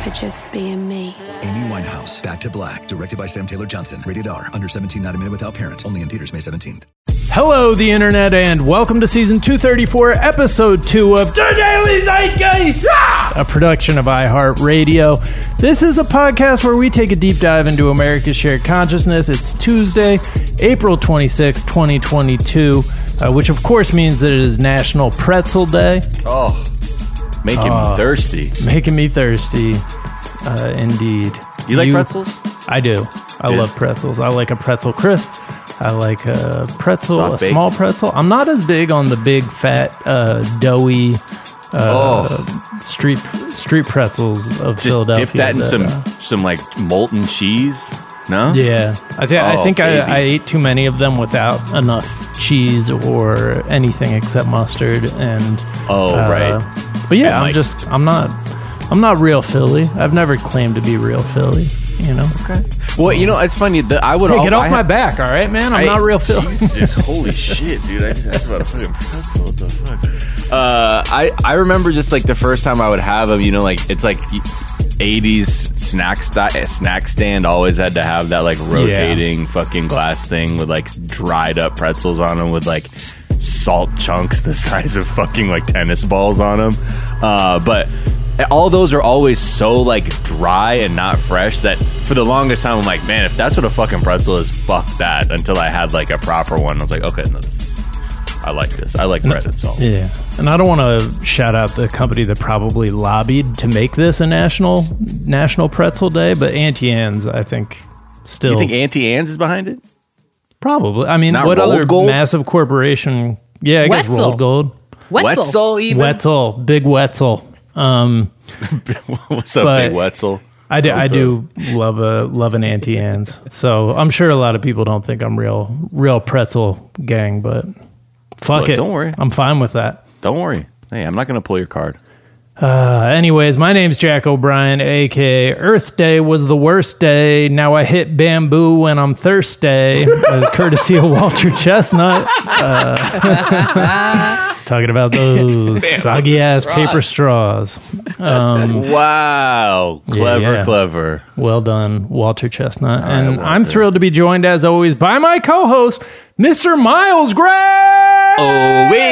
for just being me. Amy Winehouse, Back to Black, directed by Sam Taylor Johnson. Rated R, under 17, not a minute without parent. Only in theaters May 17th. Hello, the internet, and welcome to season 234, episode 2 of The Daily Zeitgeist, a production of iHeartRadio. This is a podcast where we take a deep dive into America's shared consciousness. It's Tuesday, April 26, 2022, uh, which of course means that it is National Pretzel Day. Oh, making me thirsty. Making me thirsty, uh, indeed. You like pretzels? I do. I Yeah. love pretzels. I like a pretzel crisp. I like a pretzel, Soft a baked. small pretzel. I'm not as big on the big, fat, uh, doughy uh, street street pretzels of Oh. Just Philadelphia. dip that in some uh, some like molten cheese. No. yeah, I think I Oh, think I. I ate too many of them without enough cheese or anything except mustard and. Oh uh, right. But yeah, I'm Mike. just I'm not I'm not real Philly. I've never claimed to be real Philly. You know. Okay. Well, you know, it's funny. that I would. Hey, al- get off I my had- back, all right, man. I'm Hey, not real Philly. Jesus, holy shit, dude! I just asked about a fucking pretzel. What the fuck? Uh, I I remember just like the first time I would have them. You know, like it's like. 80s snack sti- snack stand always had to have that like rotating fucking glass thing with like dried up pretzels on them with like salt chunks the size of fucking like tennis balls on them. Uh, but all those are always so like dry and not fresh that for the longest time I'm like, man, if that's what a fucking pretzel is, fuck that. Until I had like a proper one, I was like, okay, no, this, I like this. I like bread and salt. Yeah, and I don't want to shout out the company that probably lobbied to make this a national national pretzel day, but Auntie Anne's, I think, still You think Auntie Anne's is behind it? probably. I mean, Not what other Gold? massive corporation? Yeah, I guess Wetzel. Rolled Gold, Wetzel. even? Wetzel, Big Wetzel. Um, What's up, Big Wetzel? I do, I do love a love an Auntie Anne's. So I'm sure a lot of people don't think I'm real real pretzel gang, but fuck Look, it. don't worry. I'm fine with that. Don't worry. Hey, I'm not gonna pull your card. Uh, anyways, my name's Jack O'Brien, aka Earth Day was the worst day. Now I hit bamboo when I'm thirsty. As courtesy of Walter Chestnut. Uh, talking about those soggy ass paper straws. Um, Wow, clever, yeah. clever. well done, Walter Chestnut. right, and I'm thrilled to be joined, as always, by my co host, Mr. Miles Gray. Oh, we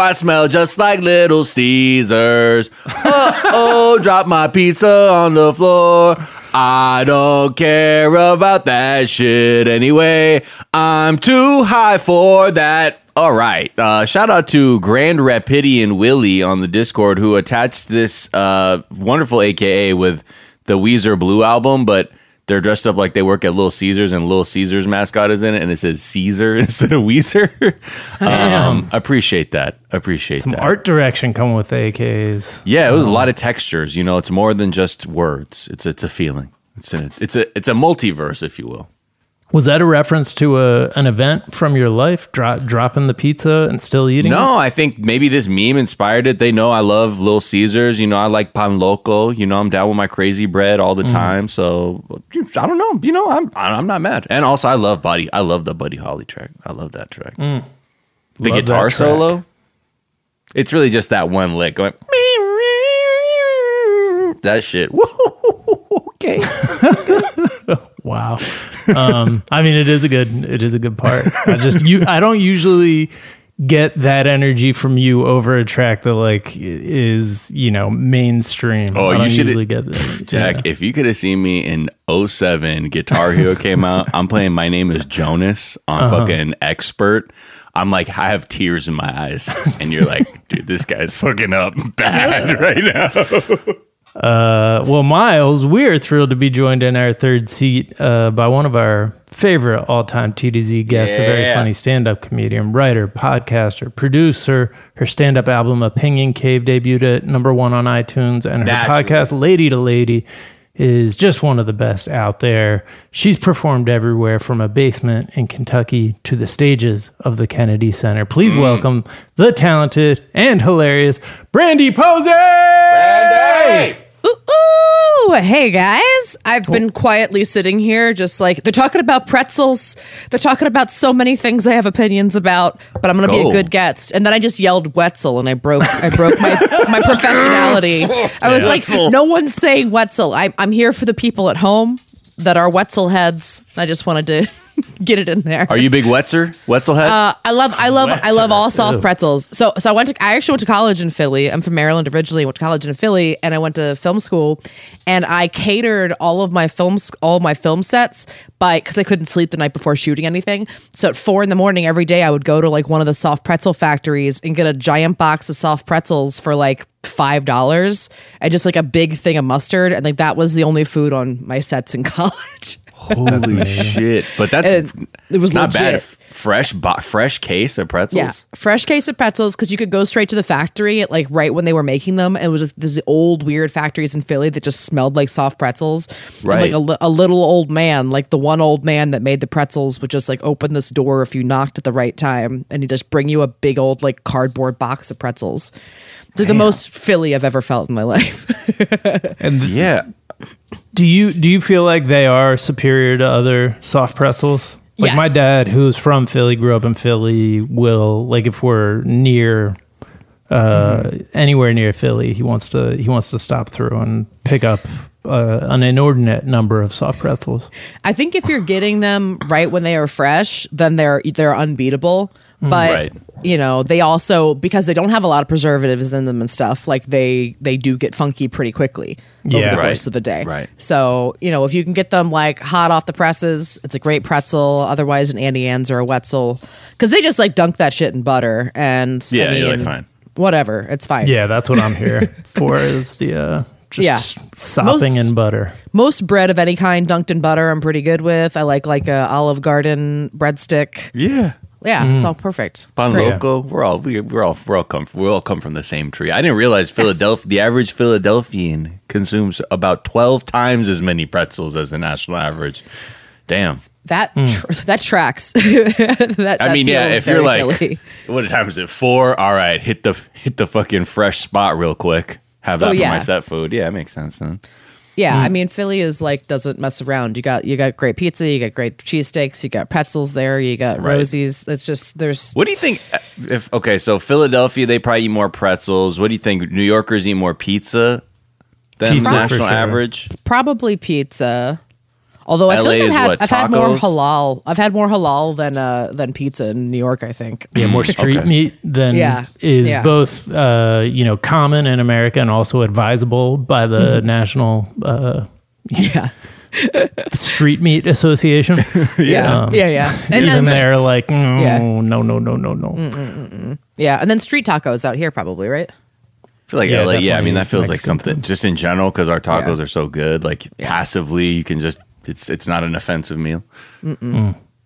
I smell just like Little Caesars. Uh oh, drop my pizza on the floor. I don't care about that shit anyway. I'm too high for that. All right. Uh, shout out to Grand Rapidian Willie on the Discord who attached this uh, wonderful AKA with the Weezer Blue album, but they're dressed up like they work at Little Caesars, and Little Caesars mascot is in it, and it says Caesar instead of Weezer. um, appreciate that. Appreciate Some that. art direction coming with the AKs. Yeah, it was a lot of textures. You know, it's more than just words. It's it's a feeling. It's a it's a it's a multiverse, if you will. Was that a reference to a an event from your life? Dro- dropping the pizza and still eating No, it? I think maybe this meme inspired it. They know I love Little Caesars. You know, I like pan loco. You know, I'm down with my crazy bread all the mm. time. So I don't know. You know, I'm I'm not mad. And also, I love Buddy. I love the Buddy Holly track. I love that track. Mm. The Love guitar solo. It's really just that one lick going. That shit. okay. Wow. Um, I mean, it is a good it is a good part. I just you I don't usually get that energy from you over a track that like is you know mainstream. Oh, I you should- usually get that. Jack, Yeah. if you could have seen me in 07, Guitar Hero came out. I'm playing My Name is Jonas on Uh-huh. fucking Expert. I'm like, I have tears in my eyes. And you're like, dude, this guy's fucking up bad right now. Uh, well, Miles, we're thrilled to be joined in our third seat uh, by one of our favorite all-time TDZ guests, a very funny stand-up comedian, writer, podcaster, producer. Her stand-up album Opinion Cave debuted at number one on iTunes, and her Naturally. podcast Lady to Lady is just one of the best out there. She's performed everywhere from a basement in Kentucky to the stages of the Kennedy Center. Please Mm. welcome the talented and hilarious Brandie Posey. Ooh, ooh, hey guys. I've been quietly sitting here, just like they're talking about pretzels. They're talking about so many things I have opinions about, but I'm gonna be Go. a good guest. And then I just yelled Wetzel and I broke I broke my my professionality. I was like, no one's saying Wetzel. I, I'm here for the people at home that are Wetzel heads. I just wanted to get it in there. Are you a big Wetzer? Wetzel head? Uh, I love, I love, I love all soft pretzels. So, so I went to, I actually went to college in Philly. I'm from Maryland originally. Went to college in Philly, and I went to film school, and I catered all of my films, all of my film sets by because I couldn't sleep the night before shooting anything. So at four in the morning every day, I would go to like one of the soft pretzel factories and get a giant box of soft pretzels for like five dollars and just like a big thing of mustard, and like that was the only food on my sets in college. Holy shit. But that's It- it was not bad. legit. F- Fresh, bo- fresh case of pretzels. Yeah, fresh case of pretzels because you could go straight to the factory at like right when they were making them. And it was just these old weird factories in Philly that just smelled like soft pretzels. And, Right. like a, a little old man, like the one old man that made the pretzels, would just like open this door if you knocked at the right time, and he'd just bring you a big old like cardboard box of pretzels. It's like the most Philly I've ever felt in my life. And Yeah. Do you do you feel like they are superior to other soft pretzels? Like Yes. my dad, who's from Philly, grew up in Philly, will like if we're near uh, anywhere near Philly, he wants to he wants to stop through and pick up uh, an inordinate number of soft pretzels. I think if you're getting them right when they are fresh, then they're they're unbeatable. But Right. you know, they also because they don't have a lot of preservatives in them and stuff, like they they do get funky pretty quickly over Yeah. the Right. course of a day. Right. So, you know, if you can get them like hot off the presses, it's a great pretzel. Otherwise an Auntie Anne's or a Wetzel. Because they just like dunk that shit in butter and I Yeah, you're like, fine. Whatever. It's fine. Yeah, that's what I'm here for. Is the uh, just Yeah. sopping Most- in butter. Most bread of any kind dunked in butter I'm pretty good with. I like like a Olive Garden breadstick. Yeah. Yeah, Mm. it's all perfect. It's Pan great. Loco, we're all we, we're all we're all come we all come from the same tree. I didn't realize Philadelphia the average Philadelphian consumes about twelve times as many pretzels as the national average. Damn. That tr- that tracks. that, I mean, yeah, feels if you're like, Philly. what time is it? Four. All right, hit the hit the fucking fresh spot real quick. Have that Oh, for yeah. my set food. Yeah, it makes sense then. Yeah, Hmm. I mean, Philly is like doesn't mess around. You got you got great pizza, you got great cheesesteaks, you got pretzels there, you got Right. Rosie's. It's just there's What do you think? uh, If okay, so Philadelphia, they probably eat more pretzels. What do you think? New Yorkers eat more pizza than Pizza, the national sure. average. probably pizza. Although I feel LA like I've had, what, I've had more halal. I've had more halal than uh than pizza in New York. I think. Yeah, more street Okay. meat than Yeah, is yeah. both uh, you know common in America and also advisable by the Mm-hmm. National uh, Yeah. Street Meat Association. Yeah. Um, yeah. Yeah. And Even then they're like, no, Yeah. no, no, no, no, no. yeah, and then street tacos out here probably right. I feel like Yeah, LA, yeah, I mean that feels like something food. just in general because our tacos Yeah. are so good. Like passively, you can just it's it's not an offensive meal.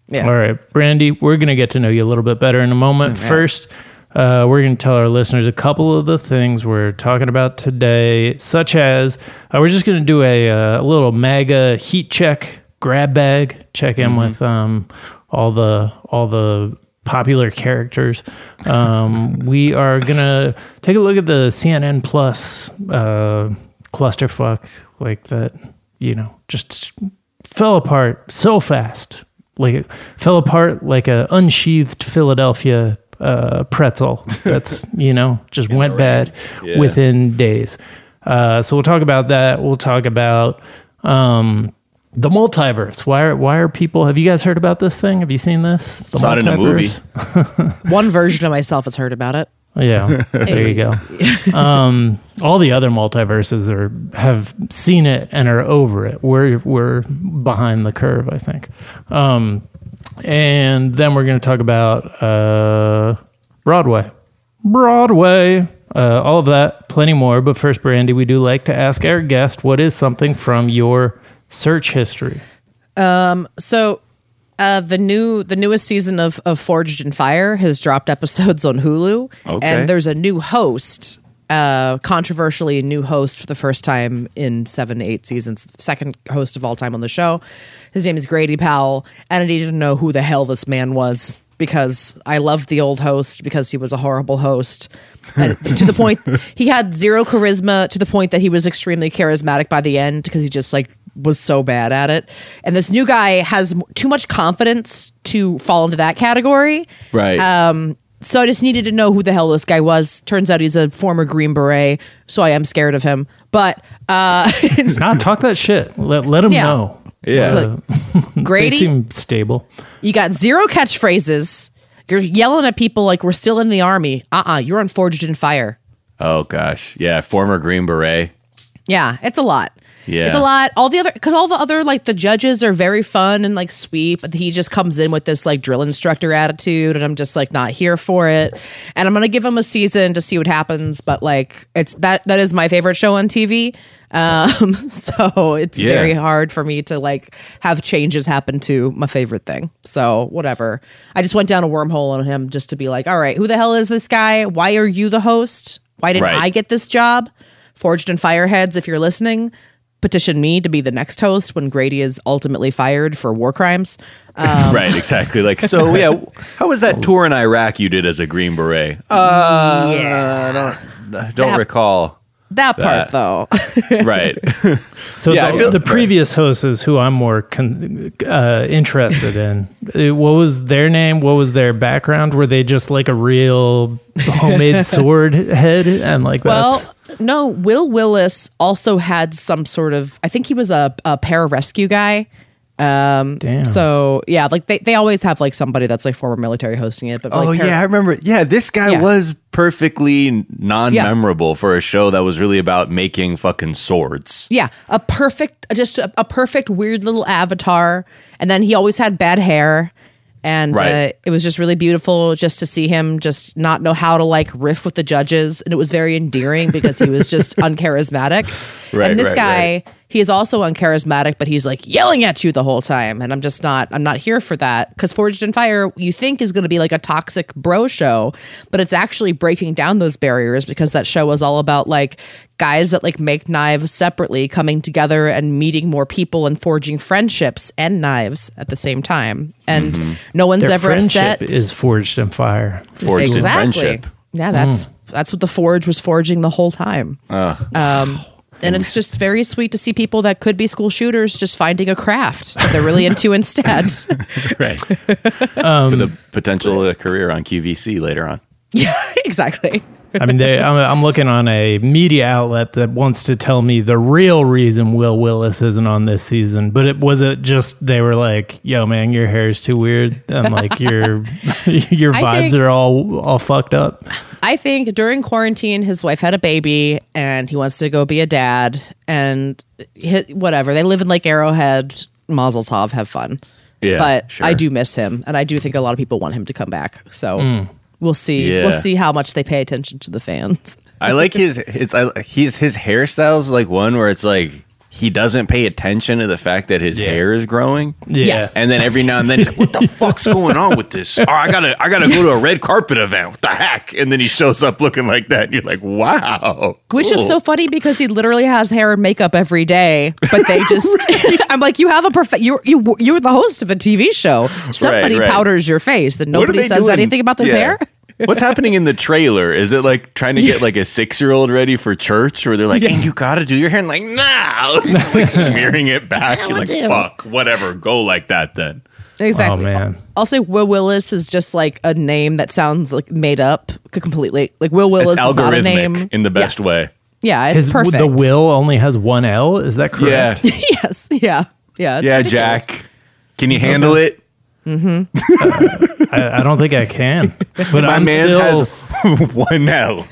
Yeah. All right, Brandie, we're going to get to know you a little bit better in a moment. First, uh, we're going to tell our listeners a couple of the things we're talking about today, such as uh, we're just going to do a, uh, a little MAGA heat check, grab bag, check in with um, all the all the popular characters. Um, we are going to take a look at the CNN Plus uh, clusterfuck, like that, you know, just fell apart so fast. Like it fell apart like a unsheathed Philadelphia uh, pretzel. That's you know just went bad Yeah. within days. Uh, so we'll talk about that. We'll talk about um, the multiverse. Why are why are people? Have you guys heard about this thing? Have you seen this? The Saw it in a movie. multiverse? One version of myself has heard about it. Yeah, there you go. Um, all the other multiverses are have seen it and are over it. We're we're behind the curve, I think. Um, and then we're going to talk about uh, Broadway, Broadway, uh, all of that, plenty more. But first, Brandie, we do like to ask our guest what is something from your search history. So uh, the new the newest season of, of Forged in Fire has dropped episodes on Hulu, Okay. and there's a new host, uh, controversially a new host for the first time in seven eight seasons, second host of all time on the show. His name is Grady Powell, and I didn't know who the hell this man was because I loved the old host because he was a horrible host. And to the point he had zero charisma to the point that he was extremely charismatic by the end because he just like was so bad at it. And this new guy has too much confidence to fall into that category. Right. Um, so I just needed to know who the hell this guy was. Turns out he's a former Green Beret, so I am scared of him. But uh, Nah, talk that shit. Let let them Yeah. know. yeah. They Grady, seem stable. you got zero catchphrases. You're yelling at people like we're still in the army. Uh uh-uh, uh, you are on Forged in fire. oh gosh. Yeah. Former Green Beret. Yeah, it's a lot. Yeah. It's a lot. All the other, because all the other, like, the judges are very fun and, like, sweet, but he just comes in with this, like, drill instructor attitude, and I'm just, like, not here for it. And I'm going to give him a season to see what happens, but, like, it's that, that is my favorite show on TV. Um, so it's Yeah. very hard for me to, like, have changes happen to my favorite thing. So, whatever. I just went down a wormhole on him just to be like, all right, who the hell is this guy? Why are you the host? Why didn't Right. I get this job? Forged in Fireheads, if you're listening, petition me to be the next host when Grady is ultimately fired for war crimes. Um, right. Exactly. Like so. Yeah. How was that tour in Iraq you did as a Green Beret? Uh, yeah, I don't I don't That- recall. that part that. though. right. So Yeah, the, feel- the previous hosts is who I'm more con- uh, interested in. Uh, What was their name? What was their background? Were they just like a real homemade sword head and like well, that's no, Will Willis also had some sort of. I think he was a, a pararescue guy. Um, Damn. So yeah, like they, they always have like somebody that's like former military hosting it. But Oh like, para- yeah, I remember. Yeah, this guy Yeah. was perfectly non-memorable for a show that was really about making fucking swords. Yeah, a perfect, just a, a perfect weird little avatar. And then he always had bad hair. And uh, it was just really beautiful just to see him just not know how to like riff with the judges. And it was very endearing because he was just uncharismatic. Right, and this right, guy, right. he is also uncharismatic, but he's like yelling at you the whole time. And I'm just not, I'm not here for that. Because Forged in Fire, you think is going to be like a toxic bro show, but it's actually breaking down those barriers because that show was all about like guys that like make knives separately coming together and meeting more people and forging friendships and knives at the same time. And mm-hmm. no one's their ever friendship upset. is forged in fire. Forged in exactly. friendship. Yeah, that's mm. that's what the forge was forging the whole time. Ah. Um, and it's just very sweet to see people that could be school shooters just finding a craft that they're really into instead. Right. For the potential uh, career on QVC later on. yeah, exactly. I mean, they, I'm, I'm looking on a media outlet that wants to tell me the real reason Will Willis isn't on this season. But it was it just they were like, "Yo, man, your hair is too weird," and like your your vibes think- are all all fucked up. I think during quarantine, his wife had a baby and he wants to go be a dad and hit, whatever. They live in like Arrowhead. Mazel tov, have fun. Yeah, but sure. I do miss him, and I do think a lot of people want him to come back. So hmm. We'll see. Yeah. We'll see how much they pay attention to the fans. I like his it's I, he's his hairstyles like one where it's like he doesn't pay attention to the fact that his hair is growing. Yeah. Yes. And then every now and then he's like, "What the fuck's going on with this? Oh, I gotta, I gotta go to a red carpet event. What the heck?" And then he shows up looking like that, and you're like, "Wow!" Which is so funny because he literally has hair and makeup every day, but they just I'm like, you have a perfect you you you're the host of a TV show. Somebody right. powders your face, and nobody says doing? anything about this Yeah. hair. What's happening in the trailer? Is it like trying to get like a six year old ready for church where they're like, and you gotta do your hair? And like, no, just like smearing it back. You're like, fuck, whatever, go like that then. Exactly. Oh, man. Also, Will Willis is just like a name that sounds like made up completely. Like Will Willis It's is not a name in the best Yes. way. Yeah, it's His perfect. the will only has one L. Is that correct? Yeah, yes. Yeah. Yeah. It's yeah, ridiculous. Jack. Can you handle it? I, I don't think I can. But My I'm man still, has one L.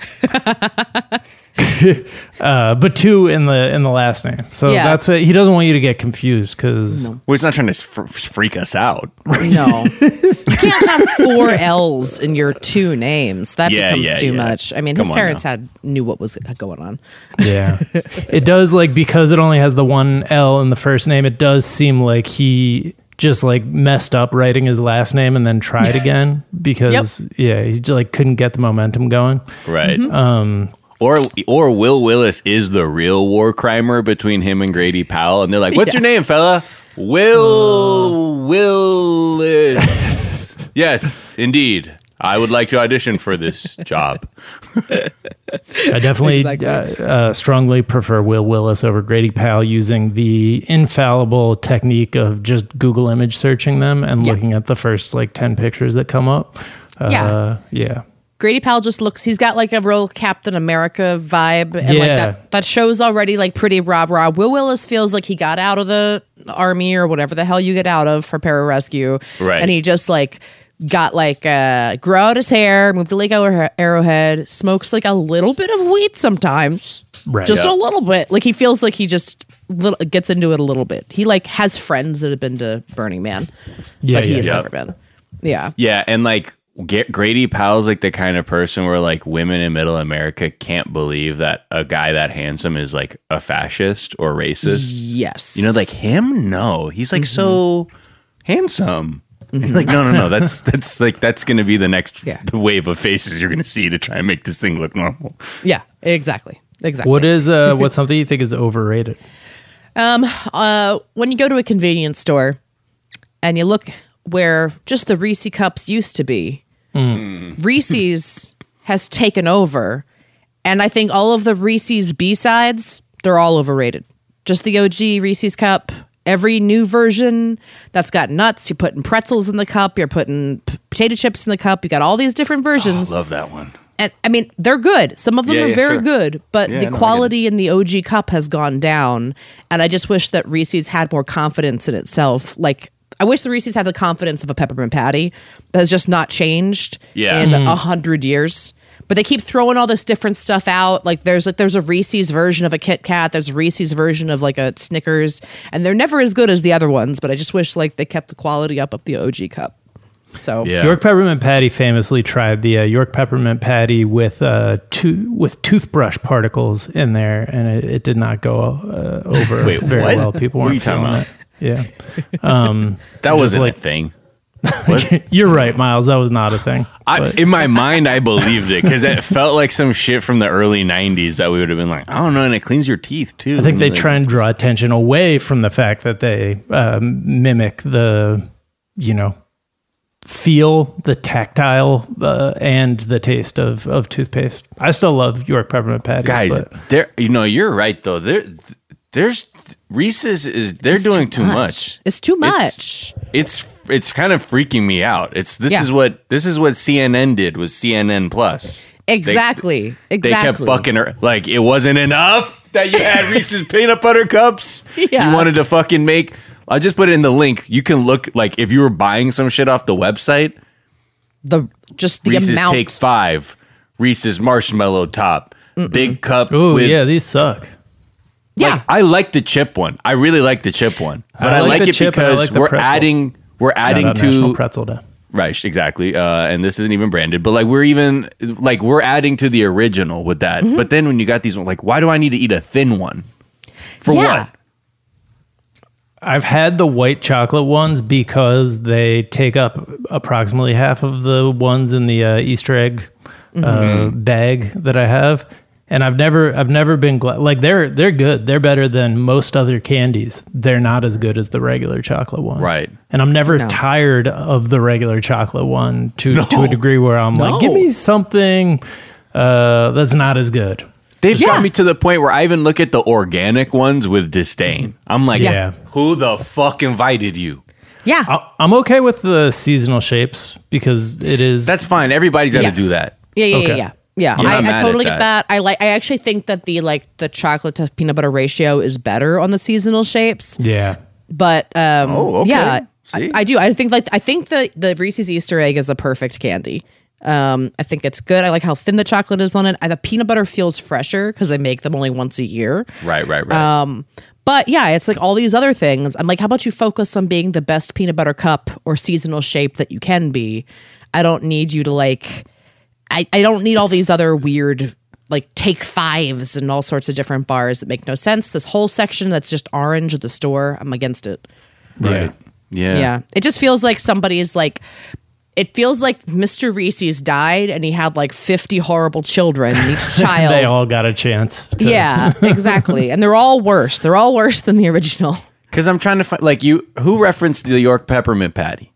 uh, but two in the in the last name. So Yeah. that's it. He doesn't want you to get confused because Well, he's not trying to f- freak us out. No. you can't have four L's in your two names. That Yeah, becomes yeah, too yeah. much. I mean, Come his parents now. had knew what was going on. Yeah. it does like because it only has the one L in the first name, it does seem like he just like messed up writing his last name and then tried again because yeah, he just like couldn't get the momentum going. Right. Mm-hmm. Um Or or Will Willis is the real war crimer between him and Grady Powell, and they're like, "What's your name, fella?" Will Willis. yes, indeed. I would like to audition for this job. I definitely Exactly. uh, uh, strongly prefer Will Willis over Grady Powell using the infallible technique of just Google image searching them and Yeah. looking at the first like 10 pictures that come up. Uh, Yeah. Yeah. Grady Powell just looks he's got like a real Captain America vibe and like Yeah. that that show's already like pretty rah rah. Will Willis feels like he got out of the army or whatever the hell you get out of for pararescue. Right. And he just like got like uh grew out his hair, moved to Lake Arrowhead, smokes like a little bit of weed sometimes. Right. Just Yeah. a little bit. Like he feels like he just little, gets into it a little bit. He like has friends that have been to Burning Man. Yeah, but he has Yeah. never been. Yeah. Yeah, and like G- Grady Powell's like the kind of person where like women in Middle America can't believe that a guy that handsome is like a fascist or racist. Yes. You know, like him. No, he's like so handsome. And like no, no, no. That's that's like that's going to be the next Yeah. the wave of faces you're going to see to try and make this thing look normal. Yeah, exactly. Exactly. What is uh what's something you think is overrated? Um, uh, when you go to a convenience store and you look where just the Reese cups used to be, Reese's has taken over, and I think all of the Reese's B sides they're all overrated. Just the OG Reese's cup. Every new version that's got nuts, you're putting pretzels in the cup, you're putting p- potato chips in the cup, you got all these different oh, versions. Love that one. And I mean, they're good. Some of them Yeah, are yeah, very sure. good, but Yeah, the no, I get it. quality in the OG cup has gone down. And I just wish that Reese's had more confidence in itself. Like, I wish the Reese's had the confidence of a peppermint patty that has just not changed Yeah. in mm. a hundred years. But they keep throwing all this different stuff out. Like there's like there's a Reese's version of a Kit Kat. There's a Reese's version of like a Snickers, and they're never as good as the other ones. But I just wish like they kept the quality up of the OG cup. So Yeah. York Peppermint Patty famously tried the uh, York Peppermint Patty with uh to- with toothbrush particles in there, and it, it did not go uh, over Wait, very what? well. People What are weren't you talking about? it. Yeah, That wasn't like- a thing. you're right, Miles. That was not a thing. I, in my mind, I believed it because it felt like some shit from the early '90s that we would have been like, I don't know, and it cleans your teeth too. I think they Like, try and draw attention away from the fact that they um, mimic the, you know, feel the tactile uh, and the taste of, of toothpaste. I still love York peppermint patties, guys. but There, you know, you're right though. There, there's Reese's is they're It's doing too too much. much. It's too much. It's it's kind of freaking me out. It's this Yeah. is what this is what CNN did was CNN Plus. Exactly. They exactly. kept fucking her. Like it wasn't enough that you had Reese's peanut butter cups. Yeah. You wanted to fucking make. I just put it in the link. You can look like if you were buying some shit off the website. the just the Reese's amount. take five. Reese's marshmallow top. Big cup. Oh yeah, these suck. yeah. Like, I like the chip one. I really like the chip one, but I, I like like, the it chip and I because like the we're pretzel. adding we're adding out National to Pretzel Day. right exactly. Uh, and this isn't even branded, but like we're even like we're adding to the original with that. Mm-hmm. But then when you got these, like, why do I need to eat a thin one? For Yeah. what? I've had the white chocolate ones because they take up approximately half of the ones in the uh, Easter egg uh, bag that I have, and I've never I've never been glad. Like they're they're good. They're better than most other candies. They're not as good as the regular chocolate one. Right. And I'm never No. tired of the regular chocolate one to to a degree where I'm No. like, give me something uh, that's not as good. They've Yeah. got me to the point where I even look at the organic ones with disdain. I'm like, Yeah. who the fuck invited you? yeah. I- I'm okay with the seasonal shapes because it is That's fine. Everybody's got Yes. to do that. Yeah, yeah, Okay. yeah, yeah. Yeah, I'm I, I totally get that. I like. I actually think that the like the chocolate to peanut butter ratio is better on the seasonal shapes. yeah. But um, Oh, okay. yeah, I, I do. I think like I think the the Reese's Easter egg is a perfect candy. Um, I think it's good. I like how thin the chocolate is on it. I, the peanut butter feels fresher because they make them only once a year. Right, right, right. Um, but yeah, it's like all these other things. I'm like, how about you focus on being the best peanut butter cup or seasonal shape that you can be? I don't need you to like, I, I don't need all these other weird like take fives and all sorts of different bars that make no sense. This whole section that's just orange at the store, I'm against it. Right. yeah. Yeah. It just feels like somebody's like, it feels like Mr. Reese's died and he had like 50 horrible children. And each child. They all got a chance. to- yeah, exactly. And they're all worse. They're all worse than the original. Because I'm trying to find, like, you, who referenced the York peppermint patty?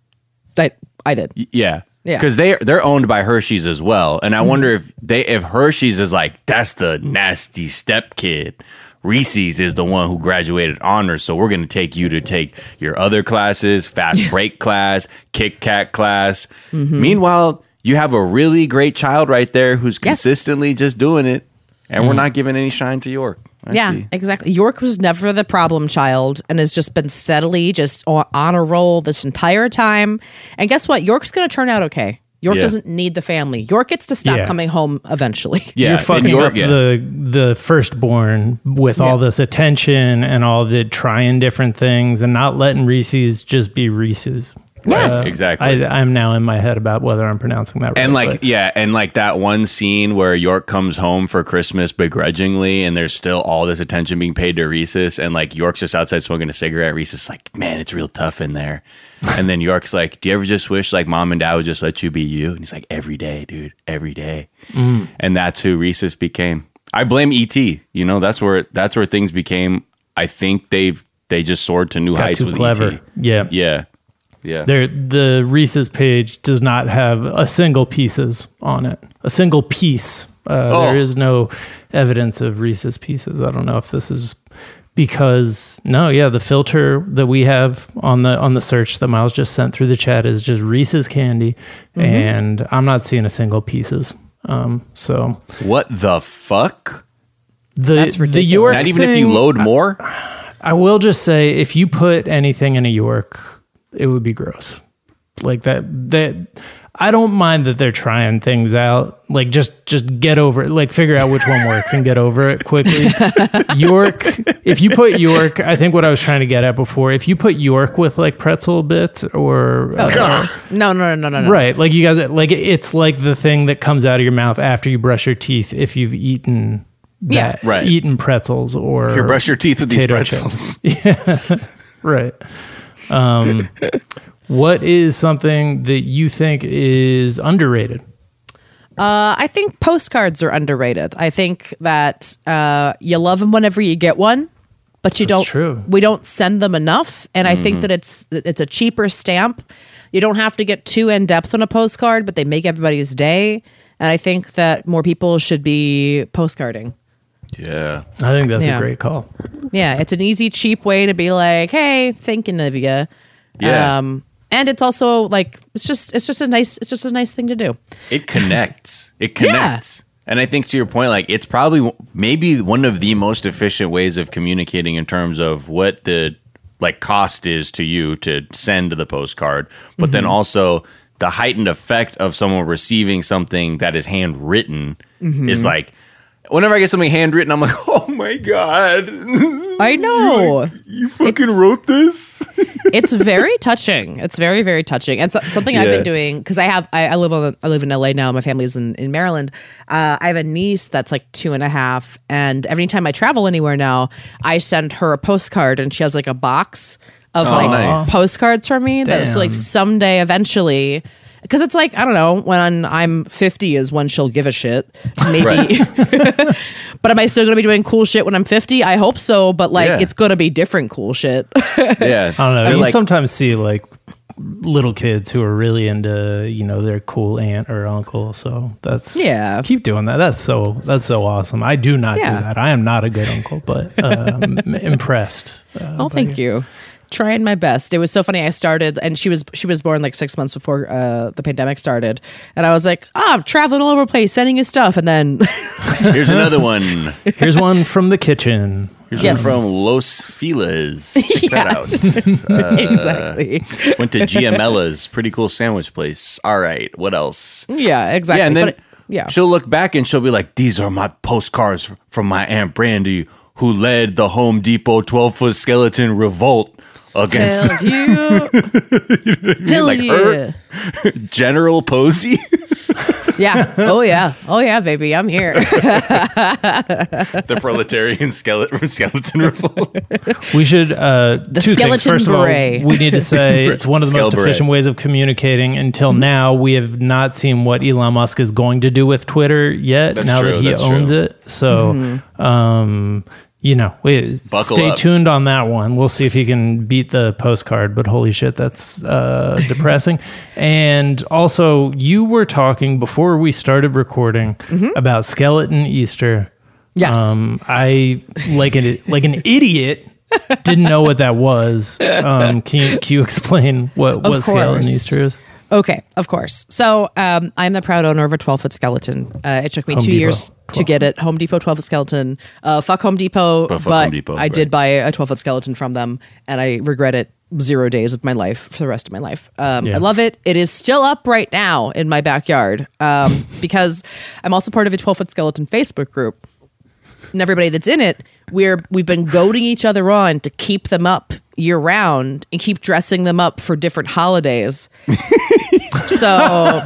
I, I did. Yeah. Yeah. Mm-hmm. Because they they're owned by Hershey's as well, and I wonder if they if Hershey's is like that's the nasty step kid. Reese's is the one who graduated honors, so we're going to take you to take your other classes, fast break class, Kit Kat class. Mm-hmm. Meanwhile, you have a really great child right there who's consistently just doing it, and we're not giving any shine to York. I yeah, see. exactly. York was never the problem child and has just been steadily just on, on a roll this entire time. And guess what? York's going to turn out okay. York Yeah. doesn't need the family. York gets to stop Yeah. coming home eventually. Yeah, You're fucking York, up yeah. the the firstborn with all this attention and all the trying different things and not letting Reese's just be Reese's. Yes. exactly. I, I'm now in my head about whether I'm pronouncing that right. And like but- yeah, and like that one scene where York comes home for Christmas begrudgingly, and there's still all this attention being paid to Reese's, and like York's just outside smoking a cigarette. Reese's is like, man, it's real tough in there. And then York's like, do you ever just wish like mom and dad would just let you be you? And he's like, every day, dude, every day. Mm. And that's who Reese's became. I blame ET. You know, that's where that's where things became. I think they've they just soared to new got heights too with clever. ET. Yeah. Yeah, yeah. There, the Reese's page does not have a single pieces on it. A single piece. Uh, Oh. There is no evidence of Reese's pieces. I don't know if this is because no, yeah, the filter that we have on the on the search that Miles just sent through the chat is just Reese's candy, Mm-hmm. and I'm not seeing a single pieces. Um, so what the fuck? the That's the ridiculous. York Not even if you load more. I will just say if you put anything in a York, it would be gross. Like that that I don't mind that they're trying things out. Like just just get over it. Like figure out which one works and get over it quickly. York, if you put York, I think what I was trying to get at before, if you put York with like pretzel bits or uh, No, no, no, no, no, no. right, like you guys like it's like the thing that comes out of your mouth after you brush your teeth if you've eaten Yeah. Right. eaten pretzels or Here, brush your teeth with these pretzels. chips. Right. Um, what is something that you think is underrated? Uh, I think postcards are underrated. I think that uh, you love them whenever you get one, but you That's don't. true. We don't send them enough, and I think that it's it's a cheaper stamp. You don't have to get too in depth on a postcard, but they make everybody's day. And I think that more people should be postcarding. Yeah. I think that's Yeah. a great call. Yeah, it's an easy, cheap way to be like, "Hey, thinking of you." Yeah. Um, and it's also like it's just it's just a nice it's just a nice thing to do. It connects. It connects. And I think to your point, like it's probably maybe one of the most efficient ways of communicating in terms of what the like cost is to you to send the postcard, but then also the heightened effect of someone receiving something that is handwritten is like whenever I get something handwritten, I'm like, oh my god, I know. you fucking It's- wrote this. it's very touching. It's very very touching, and so, something I've been doing because I have I, I live on I live in LA now. My family's in in Maryland. Uh, I have a niece that's like two and a half, and every time I travel anywhere now, I send her a postcard, and she has like a box of like nice. postcards from me. That so like someday eventually. Because it's like I don't know when I'm 50 is when she'll give a shit, maybe. but am I still gonna be doing cool shit when I'm 50? I hope so, but like Yeah. it's gonna be different cool shit. yeah, I don't know. They're you like- sometimes see like little kids who are really into you know their cool aunt or uncle. So that's Yeah. Keep doing that. That's so that's so awesome. I do not Yeah. do that. I am not a good uncle, but uh, I'm impressed. Uh, Oh, by thank you. Trying my best. It was so funny. I started, and she was she was born like six months before uh, the pandemic started, and I was like, "Oh, I'm traveling all over the place, sending you stuff," and then here's another one. Here's one from the kitchen. Here's Yes. one from Los Feliz. Check that out. exactly, Went to Giamela's, pretty cool sandwich place. All right, what else? yeah, exactly. Yeah, and then But it- yeah, she'll look back and she'll be like, "These are my postcards from my aunt Brandie, who led the Home Depot 12 foot skeleton revolt against hell you, hell Like yeah, her? General Posey." yeah, oh yeah, oh yeah, baby, I'm here. the proletarian skeleton skeleton revolt. We should uh, The two things. skeleton First beret. of all, we need to say it's one of the most Skele beret. efficient ways of communicating. Until Mm-hmm. now, we have not seen what Elon Musk is going to do with Twitter yet. That's now true, that he owns true. it, so Mm-hmm. um, you know, we Buckle stay up. tuned on that one. We'll see if he can beat the postcard. But holy shit, that's uh, depressing. and also, you were talking before we started recording about skeleton Easter. Mm-hmm. Yes. Um, I like an like an idiot didn't know what that was. Um, can you can you explain what what skeleton. Easter is? Okay, of course. So um, I'm the proud owner of a 12 foot skeleton. Uh, it took me Home two Depot, years to get it. Home Depot 12 foot skeleton. Uh, fuck Home Depot, But but, fuck Home Depot, I right. did buy a 12 foot skeleton from them, and I regret it zero days of my life for the rest of my life. Um. I love it. It is still up right now in my backyard um, because I'm also part of a 12 foot skeleton Facebook group. And everybody that's in it, we're we've been goading each other on to keep them up year round and keep dressing them up for different holidays. so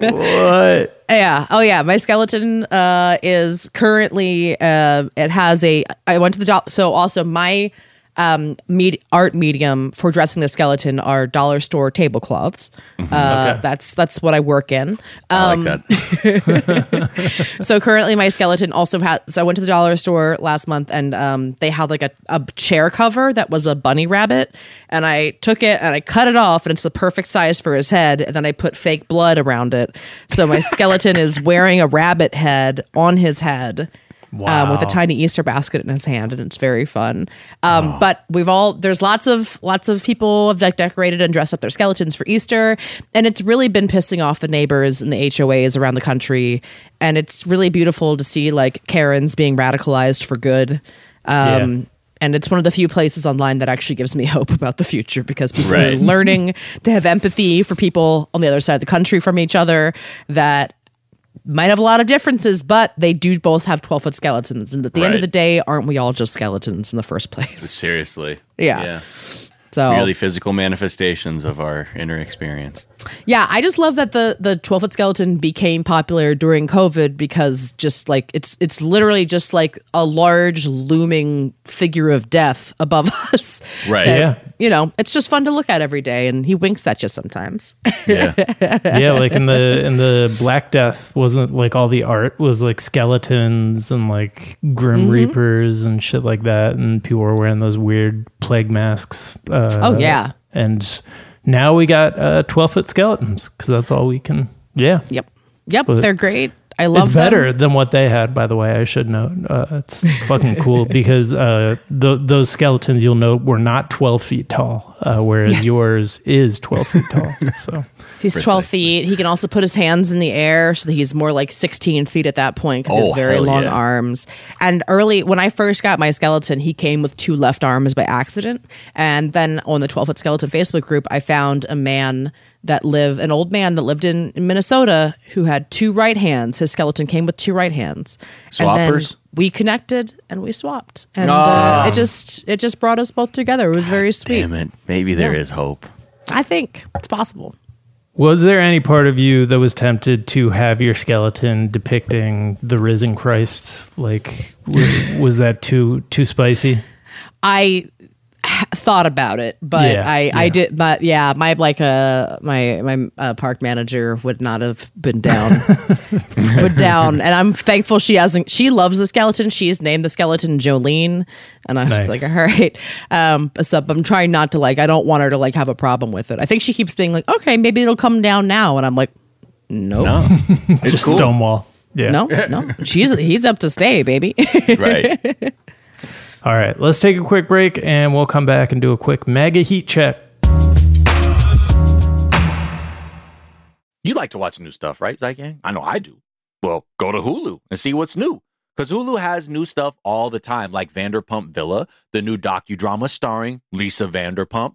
What? yeah oh yeah my skeleton uh is currently uh it has a i went to the do- so also my um med- art medium for dressing the skeleton are dollar store tablecloths. Uh that's that's what i work in. I like that. so currently my skeleton also has so i went to the dollar store last month and um, they had like a, a chair cover that was a bunny rabbit. And i took it and i cut it off and it's the perfect size for his head. And then i put fake blood around it. So my skeleton is wearing a rabbit head on his head um, with a tiny Easter basket in his hand, and it's very fun. Um, But we've all there's lots of lots of people have like decorated and dressed up their skeletons for Easter, and it's really been pissing off the neighbors and the HOAs around the country, and it's really beautiful to see like Karens being radicalized for good. Um, Yeah. And it's one of the few places online that actually gives me hope about the future because people Right. are learning to have empathy for people on the other side of the country from each other that might have a lot of differences, but they do both have 12 foot skeletons. And at the end of the day, aren't we all just skeletons in the first place? Seriously. Yeah. So, Really physical manifestations of our inner experience. Yeah, I just love that the the 12 foot skeleton became popular during COVID because just like it's it's literally just like a large looming figure of death above us. Right. that, Yeah. You know, it's just fun to look at every day and he winks at you sometimes. Yeah. yeah, like in the in the Black Death, wasn't it like all the art was like skeletons and like grim Mm-hmm. reapers and shit like that, and people were wearing those weird plague masks. Uh, Oh, yeah. and now we got uh, twelve foot skeletons because that's all we can. Yeah, Yep. Yep, But- they're great. I love it's them. better than what they had, by the way. I should note. Uh, it's fucking cool because uh, th- those skeletons you'll note were not 12 feet tall, uh, whereas Yes. yours is 12 feet tall. So He's 12 feet. He can also put his hands in the air so that he's more like 16 feet at that point because he Oh, has very long yeah. arms. And early, when I first got my skeleton, he came with two left arms by accident. And then on the 12 foot skeleton Facebook group, I found a man that lived, an old man that lived in, in Minnesota who had two right hands. His skeleton came with two right hands. And then Swappers? we connected and we swapped. And Ah. uh, it just it just brought us both together. It was very sweet. Damn it. Maybe there is hope. I think it's possible. Was there any part of you that was tempted to have your skeleton depicting the risen Christ? Like, was, was that too too spicy? I thought about it, but Yeah, I, I did, but yeah, my like uh my my uh, park manager would not have been down, but down, and I'm thankful she hasn't. She loves the skeleton. She's named the skeleton Jolene, and I Nice. was like, all right. Um, so I'm trying not to like. I don't want her to like have a problem with it. I think she keeps being like, okay, maybe it'll come down now, and I'm like, nope. No. It's Just cool. Stonewall. Yeah. No, no, she's he's up to stay, baby. Right. All right, let's take a quick break and we'll come back and do a quick MAGA heat check. You like to watch new stuff, right, Zeitgang? I know I do. Well, go to Hulu and see what's new. Because Hulu has new stuff all the time, like Vanderpump Villa, the new docudrama starring Lisa Vanderpump.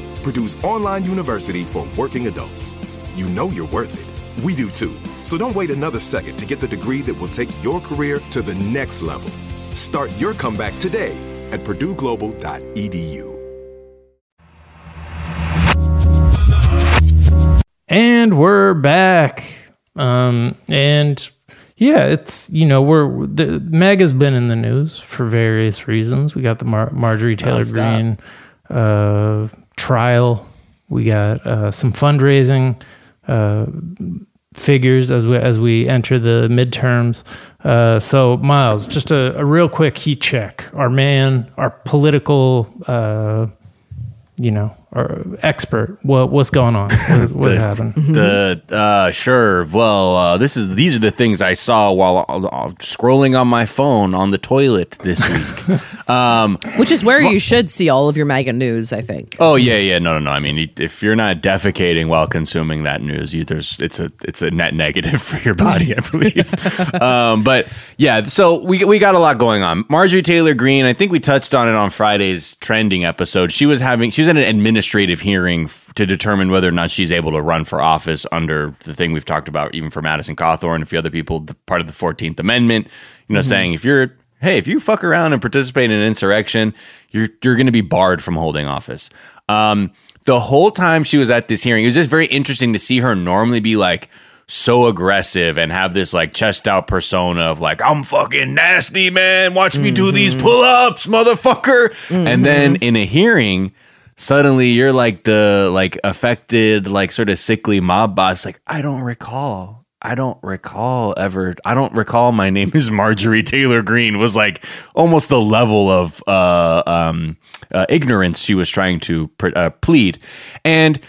Purdue's online university for working adults. You know you're worth it. We do too. So don't wait another second to get the degree that will take your career to the next level. Start your comeback today at purdueglobal.edu. And we're back. Um, and yeah, it's you know we're the Meg has been in the news for various reasons. We got the Mar- Marjorie Taylor Greene uh, trial. We got uh, some fundraising uh, figures as we as we enter the midterms. Uh, so Miles, just a, a real quick heat check. Our man, our political, uh, you know, our expert. What what's going on? What's, what's happening? The uh, sure. Well, uh, this is these are the things I saw while uh, scrolling on my phone on the toilet this week. um, Which is where you should see all of your MAGA news, I think. oh yeah, yeah. No, no, no. I mean, if you're not defecating while consuming that news, you, there's it's a it's a net negative for your body, I believe. um, but yeah, so we we got a lot going on. Marjorie Taylor Greene. I think we touched on it on Friday's trending episode. She was having she was in an administrative hearing f- to determine whether or not she's able to run for office under the thing we've talked about, even for Madison Cawthorn and a few other people, the part of the Fourteenth Amendment. You know, mm-hmm. saying if you're hey, if you fuck around and participate in an insurrection, you're you're going to be barred from holding office. Um, the whole time she was at this hearing, it was just very interesting to see her normally be like so aggressive and have this like chest out persona of like I'm fucking nasty, man. Watch me do these mm-hmm. pull ups, motherfucker. And then mm-hmm. in a hearing, suddenly you're like the like affected, like sort of sickly mob boss. Like I don't recall. I don't recall ever. I don't recall. My name is Marjorie Taylor Greene Was like almost the level of uh, um, uh, ignorance she was trying to pr- uh, plead, and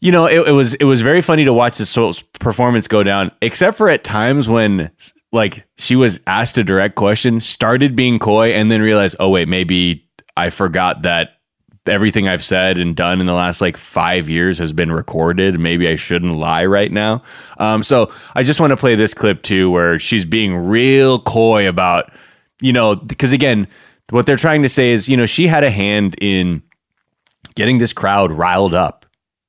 you know it, it was it was very funny to watch this performance go down. Except for at times when like she was asked a direct question, started being coy, and then realized, oh wait, maybe I forgot that everything I've said and done in the last like five years has been recorded. Maybe I shouldn't lie right now. Um, so I just want to play this clip too, where she's being real coy about, you know, because again, what they're trying to say is, you know, she had a hand in getting this crowd riled up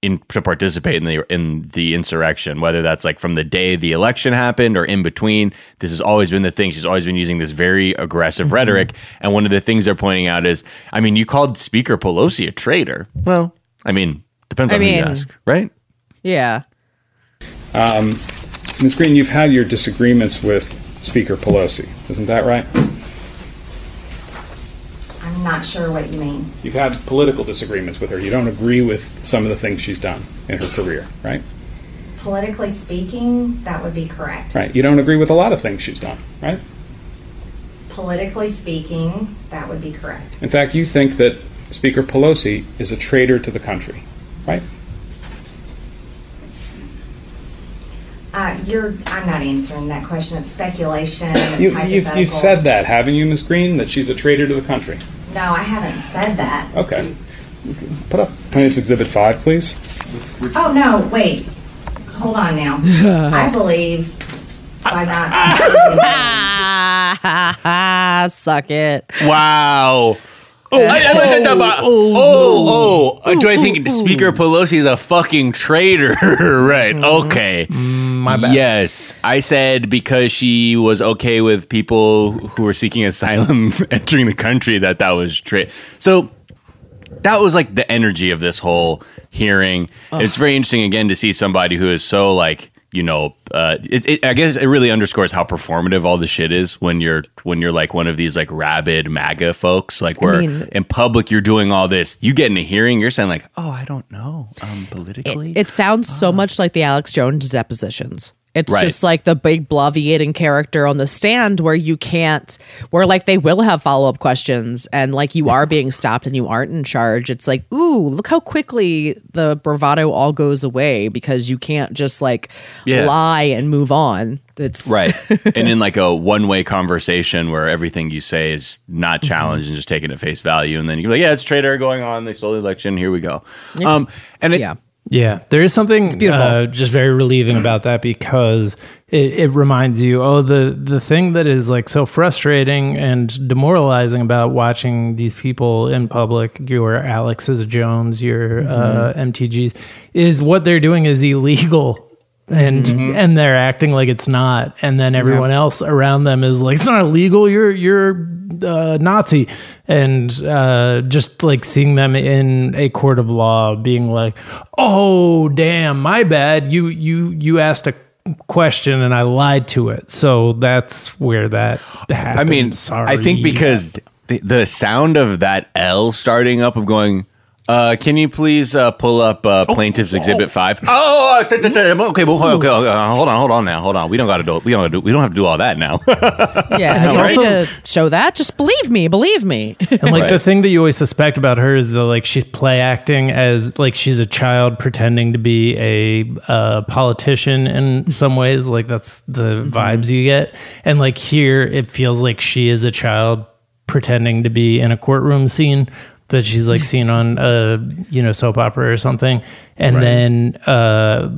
in to participate in the in the insurrection, whether that's like from the day the election happened or in between. This has always been the thing. She's always been using this very aggressive Mm-hmm. rhetoric. And one of the things they're pointing out is, I mean, you called Speaker Pelosi a traitor. Well, I mean, depends I on who you ask, right? Yeah. Ms. Greene, you've had your disagreements with Speaker Pelosi, isn't that right? I'm not sure what you mean. You've had political disagreements with her. You don't agree with some of the things she's done in her career, right? Politically speaking, that would be correct. Right. You don't agree with a lot of things she's done, right? Politically speaking, that would be correct. In fact, you think that Speaker Pelosi is a traitor to the country, right? Uh, you're. I'm not answering that question. It's speculation. It's You, you've, you've said that, haven't you, Ms. Greene, that she's a traitor to the country? No, I haven't said that. Okay. Put up Plaintiff's Exhibit 5, please. Oh no! Wait. Hold on now. I believe by not. Ah, suck it. Wow. Oh, I, I like that about, oh, oh, Uh, do I think Speaker Pelosi is a fucking traitor? right. Okay. My bad. Yes. I said because she was okay with people who were seeking asylum entering the country that that was tra So that was like the energy of this whole hearing. It's very interesting again to see somebody who is so like you know, uh, it, it, I guess it really underscores how performative all the shit is when you're when you're like one of these like rabid MAGA folks, like where mean- in public you're doing all this. You get in a hearing, you're saying like, oh, I don't know, um, politically. It sounds so much like the Alex Jones depositions. It's Right. just like the big bloviating character on the stand where you can't, where like they will have follow up questions and like you are being stopped and you aren't in charge. It's like, ooh, look how quickly the bravado all goes away because you can't just like Yeah. lie and move on. It's right and in like a one-way conversation where everything you say is not challenged and just taken at face value and then you're like yeah it's traitor going on they stole the election here we go um and it, Yeah. Yeah, there is something beautiful. uh, just very relieving about that because it, it reminds you, oh, the the thing that is like so frustrating and demoralizing about watching these people in public, your Alex's Jones, your uh, MTGs, is what they're doing is illegal and and they're acting like it's not. And then everyone else around them is like it's not illegal. You're you're uh, nazi. And uh, just like seeing them in a court of law being like oh damn my bad. You you you asked a question and i lied to it. So that's where that happened I mean, sorry I think because the, the sound of that L starting up of going, uh, can you please uh, pull up uh, Plaintiff's Exhibit Five? Oh, uh, th- th- th- okay, well, okay, okay, uh, hold on, hold on now, hold on. We don't got to do. it. We don't. Gotta do, we don't have to do all that now. Yeah, it's sorry also- to show that. Just believe me, believe me. And like the thing that you always suspect about her is that like she's play acting as like she's a child pretending to be a uh, politician in some ways. Like that's the vibes you get. And like here, it feels like she is a child pretending to be in a courtroom scene that she's like seen on a you know soap opera or something. And then uh,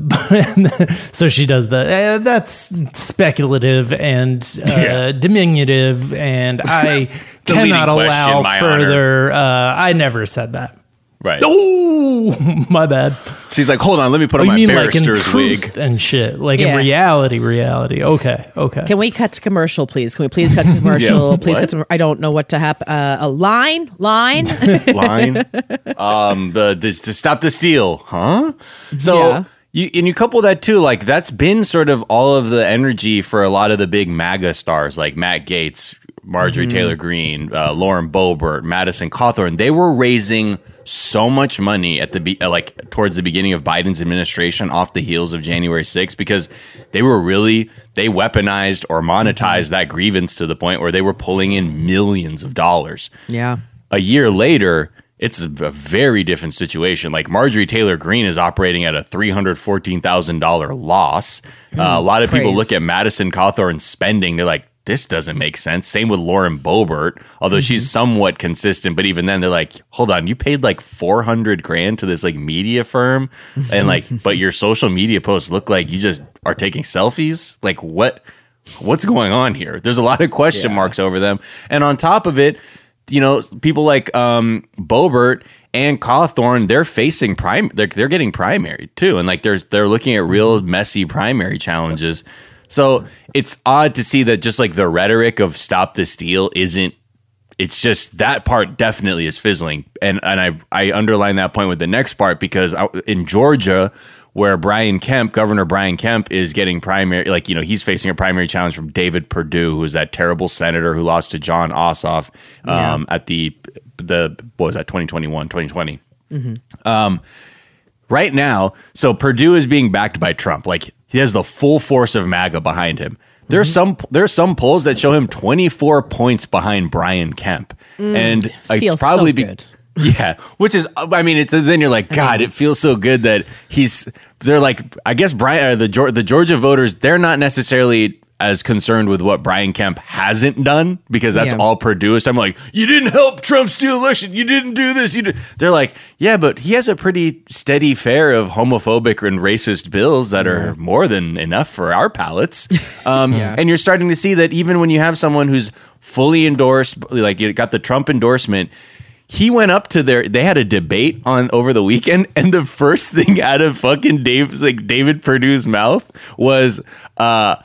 so she does the eh, that's speculative and uh, Yeah. diminutive, and I cannot allow further. Uh, I never said that. Right. Oh, my bad. She's like, hold on, let me put Oh, on you my mean like in barrister's truth wig. and shit? Like in reality, reality. Okay, okay. Can we cut to commercial, please? Can we please cut to commercial? Yeah, please what? cut to. I don't know what to happen. Uh, a line, line. line. um, the, the to stop the steal, huh? So Yeah. you and you couple that too, like that's been sort of all of the energy for a lot of the big MAGA stars, like Matt Gaetz, Marjorie Taylor Greene, uh, Lauren Boebert, Madison Cawthorn. They were raising so much money at the be- uh, like towards the beginning of Biden's administration, off the heels of January 6th, because they were really they weaponized or monetized that grievance to the point where they were pulling in millions of dollars yeah. a year later, it's a very different situation. Like Marjorie Taylor Greene is operating at a three hundred fourteen thousand dollar loss. Uh, a lot of people look at Madison Cawthorn's spending. They're like, this doesn't make sense. Same with Lauren Boebert, although she's somewhat consistent. But even then, they're like, hold on, you paid like four hundred grand to this like media firm, and like, but your social media posts look like you just are taking selfies. Like what? What's going on here? There's a lot of question marks over them, and on top of it, you know, people like um, Boebert and Cawthorn, they're facing prime. They're they're getting primary too, and like they're they're looking at real messy primary challenges. So it's odd to see that just like the rhetoric of "stop the steal" isn't. It's just that part definitely is fizzling, and and I I underline that point with the next part because I, in Georgia. Where Brian Kemp, Governor Brian Kemp, is getting primary, like, you know, he's facing a primary challenge from David Perdue, who's that terrible senator who lost to Jon Ossoff um, at the, the, what was that, 2021, 2020. Um, right now, so Perdue is being backed by Trump. Like he has the full force of MAGA behind him. There's mm-hmm. some there's some polls that show him 24 points behind Brian Kemp, mm, and like, feels it's probably so be- good. yeah, which is I mean it's then you're like God, it feels so good that he's they're like I guess Brian the the Georgia voters they're not necessarily as concerned with what Brian Kemp hasn't done because that's Yeah. all Perdue is. I'm like, you didn't help Trump steal election. You didn't do this. You did. They're like, yeah, but he has a pretty steady fare of homophobic and racist bills that are more than enough for our palates. Um, And you're starting to see that even when you have someone who's fully endorsed, like you got the Trump endorsement. He went up to their. They had a debate on over the weekend, and the first thing out of fucking Dave, like David Perdue's mouth was, uh,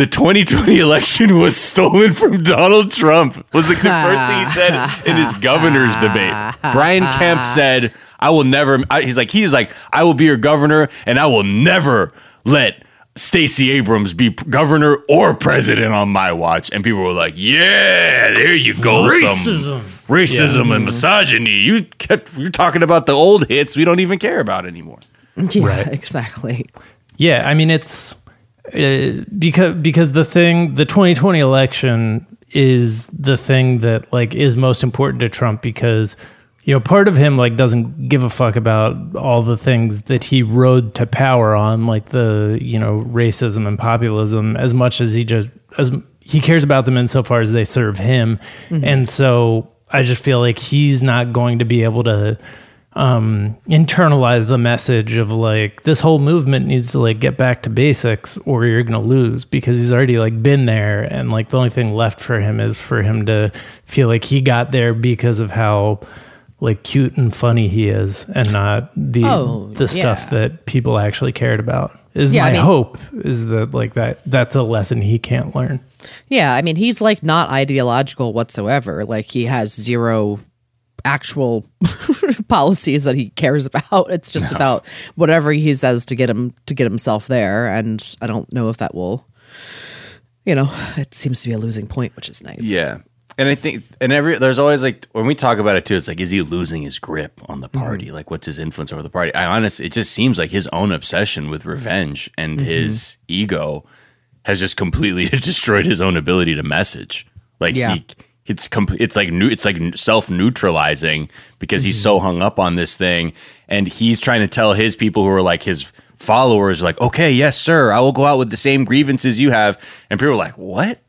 "The 2020 election was stolen from Donald Trump." Was like the first thing he said in his governor's debate. Brian Kemp said, "I will never." I, he's like, he's like, "I will be your governor, and I will never let." Stacey Abrams be governor or president on my watch, and people were like, "Yeah, there you go, some Racism. racism and misogyny. You kept you're talking about the old hits we don't even care about anymore." Yeah, exactly. Yeah, I mean it's uh, because because the thing the 2020 election is the thing that like is most important to Trump because you know part of him like doesn't give a fuck about all the things that he rode to power on like the you know racism and populism as much as he just as he cares about them insofar as they serve him. And so I just feel like he's not going to be able to um internalize the message of like this whole movement needs to like get back to basics or you're gonna lose because he's already like been there and like the only thing left for him is for him to feel like he got there because of how like cute and funny he is and not the Oh, the stuff yeah. that people actually cared about Is Yeah, I my mean- hope is that like that that's a lesson he can't learn. Yeah, I mean, he's like not ideological whatsoever. Like he has zero actual policies that he cares about. It's just about whatever he says to get him to get himself there. And I don't know if that will, you know, it seems to be a losing point, which is nice. Yeah. And I think, and every, there's always like, when we talk about it too, it's like, is he losing his grip on the mm-hmm. party? Like, what's his influence over the party? I honestly, it just seems like his own obsession with mm-hmm. revenge and mm-hmm. his ego has just completely destroyed his own ability to message. Like, Yeah. he, it's com- it's like new, it's like self neutralizing because he's so hung up on this thing, and he's trying to tell his people who are like his followers, like, okay, yes, sir, I will go out with the same grievances you have, and people are like, what?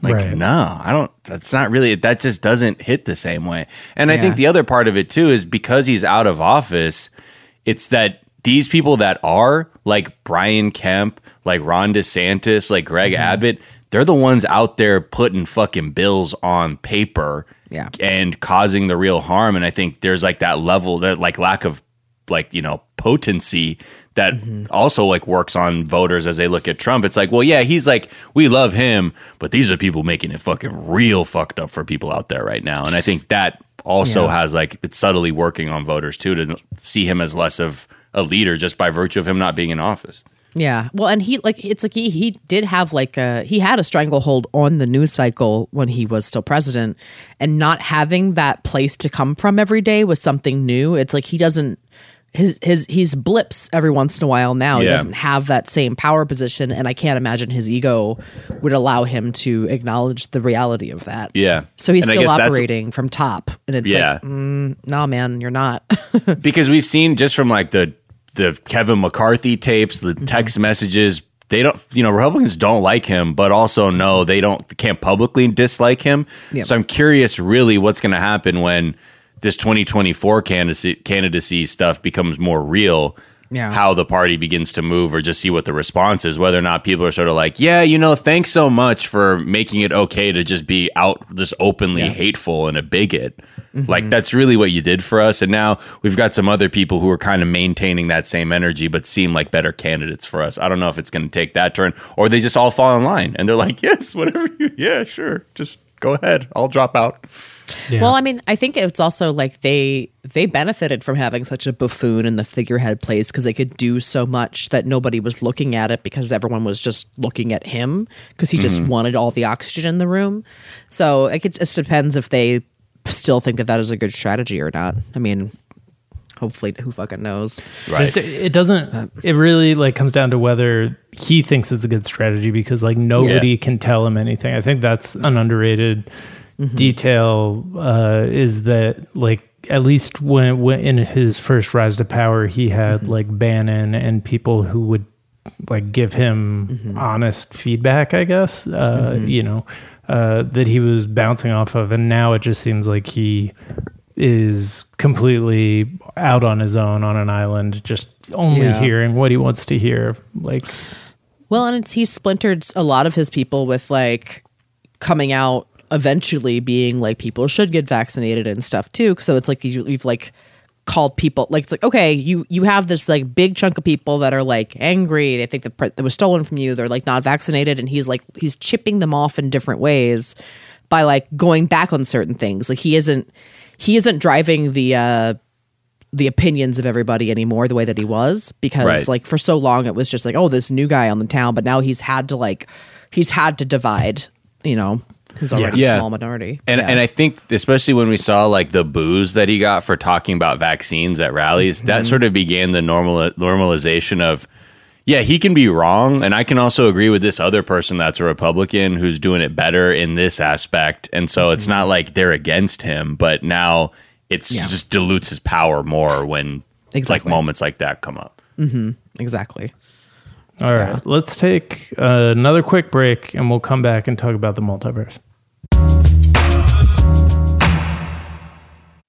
Like, Right. no, I don't. That's not really. That just doesn't hit the same way. And I think the other part of it too is because he's out of office. It's that these people that are like Brian Kemp, like Ron DeSantis, like Greg Mm-hmm. Abbott, they're the ones out there putting fucking bills on paper, Yeah. and causing the real harm. And I think there's like that level, that like lack of like you know potency that Mm-hmm. also like works on voters as they look at Trump. It's like, well, yeah, he's like, we love him, but these are people making it fucking real fucked up for people out there right now. And I think that also Yeah. has like it's subtly working on voters too to see him as less of a leader just by virtue of him not being in office. Yeah. Well, and he like it's like he he did have like a he had a stranglehold on the news cycle when he was still president, and not having that place to come from every day was something new. It's like he doesn't his his he's blips every once in a while now. Yeah. He doesn't have that same power position, and I can't imagine his ego would allow him to acknowledge the reality of that. Yeah. So he's And still operating from top, and it's Yeah. like, mm, no, man, you're not. because we've seen just from like the the Kevin McCarthy tapes, Mm-hmm. the text messages. They don't, you know, Republicans don't like him, but also no, they don't can't publicly dislike him. Yep. So I'm curious, really, what's going to happen when this 2024 candidacy candidacy stuff becomes more real. Yeah. How the party begins to move, or just see what the response is, whether or not people are sort of like, yeah, you know, thanks so much for making it okay to just be out, just openly hateful and a bigot. Like mm-hmm. that's really what you did for us. And now we've got some other people who are kind of maintaining that same energy, but seem like better candidates for us. I don't know if it's going to take that turn or they just all fall in line and they're like, yes, whatever you, yeah, sure, just go ahead. I'll drop out. Yeah. Well, I mean, I think it's also like they they benefited from having such a buffoon in the figurehead place because they could do so much that nobody was looking at it because everyone was just looking at him because he just mm-hmm. wanted all the oxygen in the room. So like, it just depends if they still think that that is a good strategy or not. I mean, hopefully, who fucking knows? Right. It, it doesn't. It really like comes down to whether he thinks it's a good strategy because like nobody Yeah. can tell him anything. I think that's an underrated detail. Uh, is that like at least when, when in his first rise to power, he had like Bannon and people who would like give him honest feedback. I guess uh, you know uh, that he was bouncing off of, and now it just seems like he is completely out on his own on an island, just only Yeah. hearing what he wants to hear. Like, Well, and it's he's splintered a lot of his people with like coming out eventually being like people should get vaccinated and stuff too. So it's like you, you've like called people like it's like okay, you you have this like big chunk of people that are like angry. They think the pre- that was stolen from you. They're like not vaccinated, and he's like he's chipping them off in different ways by like going back on certain things. Like he isn't he isn't driving the. uh the opinions of everybody anymore the way that he was because Right. like for so long it was just like oh this new guy on the town but now he's had to like he's had to divide you know his already Yeah. small minority And Yeah. and I think especially when we saw like the booze that he got for talking about vaccines at rallies, that Mm-hmm. sort of began the normal normalization of yeah, he can be wrong and I can also agree with this other person that's a Republican who's doing it better in this aspect. And so it's not like they're against him, but now it's Mm-hmm. Yeah. just dilutes his power more when like moments like that come up. exactly all right, let's take uh, another quick break and we'll come back and talk about the multiverse.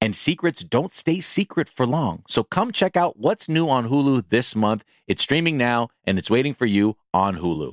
And secrets don't stay secret for long. So come check out what's new on Hulu this month. It's streaming now and it's waiting for you on Hulu.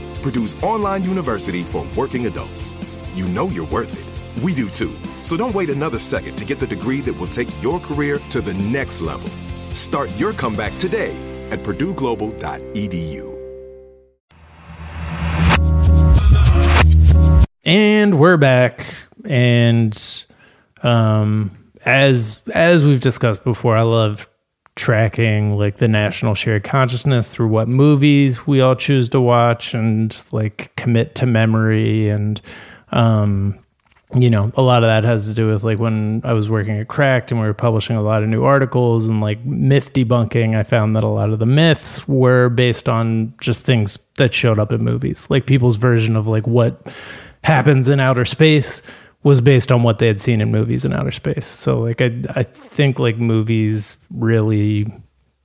Purdue's online university for working adults. You know you're worth it. We do too. So don't wait another second to get the degree that will take your career to the next level. Start your comeback today at purdueglobal.edu. And we're back. And um, as as we've discussed before, I love tracking like the national shared consciousness through what movies we all choose to watch and like commit to memory and um you know a lot of that has to do with like when i was working at cracked and we were publishing a lot of new articles and like myth debunking i found that a lot of the myths were based on just things that showed up in movies like people's version of like what happens in outer space was based on what they had seen in movies in outer space so like i i think like movies really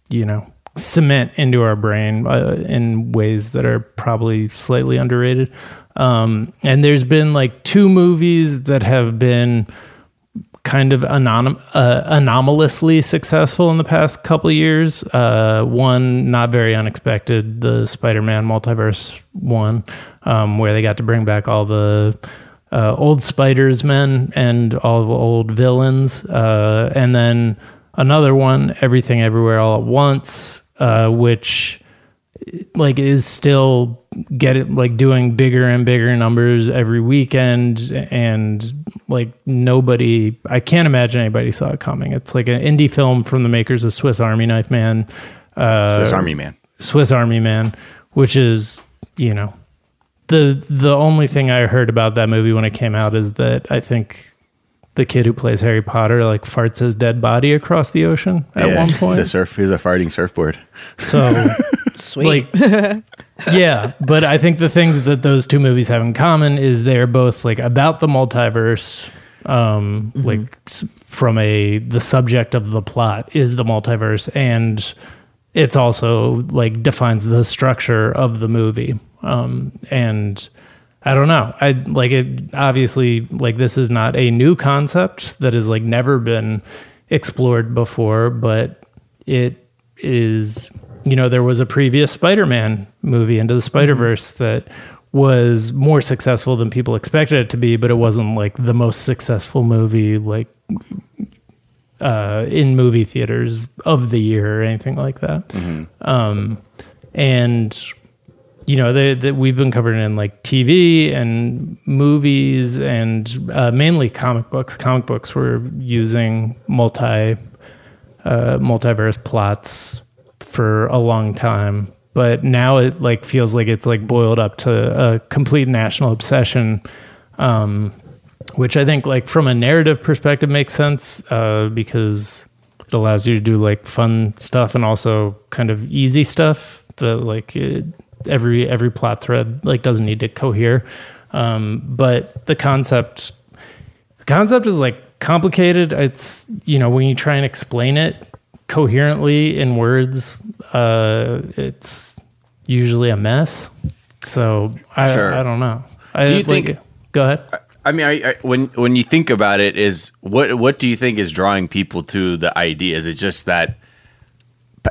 you know cement into our brain uh, in ways that are probably slightly underrated um, and there's been like two movies that have been kind of anonym, uh, anomalously successful in the past couple years. Uh, one, not very unexpected, the Spider-Man multiverse one, um, where they got to bring back all the uh, old Spiders men and all the old villains, uh, and then another one, Everything Everywhere All at Once, uh, which like is still get it like doing bigger and bigger numbers every weekend and like nobody i can't imagine anybody saw it coming it's like an indie film from the makers of swiss army knife man uh Swiss Army Man. swiss army man which is you know the the only thing i heard about that movie when it came out is that i think the kid who plays harry potter like farts his dead body across the ocean at Yeah, one He's point a surf. He's a farting surfboard. so Sweet. Like, yeah, but I think the things that those two movies have in common is they're both like about the multiverse. Um, like from a the subject of the plot is the multiverse, and it's also like defines the structure of the movie. Um, and I don't know. I like it. Obviously, like this is not a new concept that has like never been explored before, but it is. You know, there was a previous Spider-Man movie, Into the Spider-Verse, that was more successful than people expected it to be, but it wasn't like the most successful movie, like uh, in movie theaters of the year or anything like that. Um, and you know, they, we've been covered in like TV and movies and uh, mainly comic books. Comic books were using multi uh, multiverse plots for a long time, but now it like feels like it's like boiled up to a complete national obsession. Um, which I think, like from a narrative perspective, makes sense uh, because it allows you to do like fun stuff and also kind of easy stuff. The like it, every every plot thread like doesn't need to cohere, um, but the concept the concept is like complicated. It's you know when you try and explain it coherently in words, uh, it's usually a mess. So I Sure. I don't know. I, Do you like- think- Go ahead. I mean, I, I, when when you think about it, is what what do you think is drawing people to the idea? Is it just that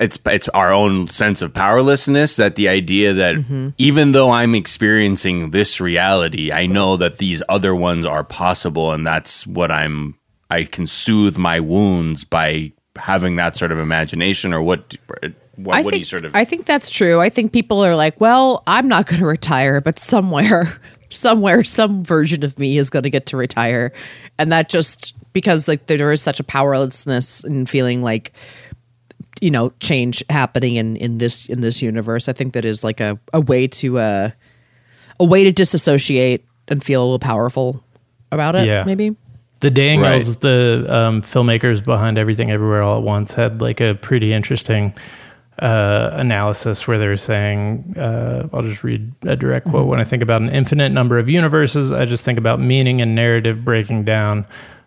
it's it's our own sense of powerlessness that the idea that even though I'm experiencing this reality, I know that these other ones are possible, and that's what I'm. I can soothe my wounds by having that sort of imagination, or what? What, I what think, do you sort of? I think that's true. I think people are like, well, I'm not going to retire, but somewhere, somewhere, some version of me is going to get to retire, and that just because like there is such a powerlessness and feeling like you know change happening in in this in this universe. I think that is like a a way to uh a way to disassociate and feel a little powerful about it. Yeah. maybe. The Daniels, the um, filmmakers behind Everything Everywhere All at Once, had like a pretty interesting uh, analysis where they're saying, uh, I'll just read a direct quote. When I think about an infinite number of universes, I just think about meaning and narrative breaking down.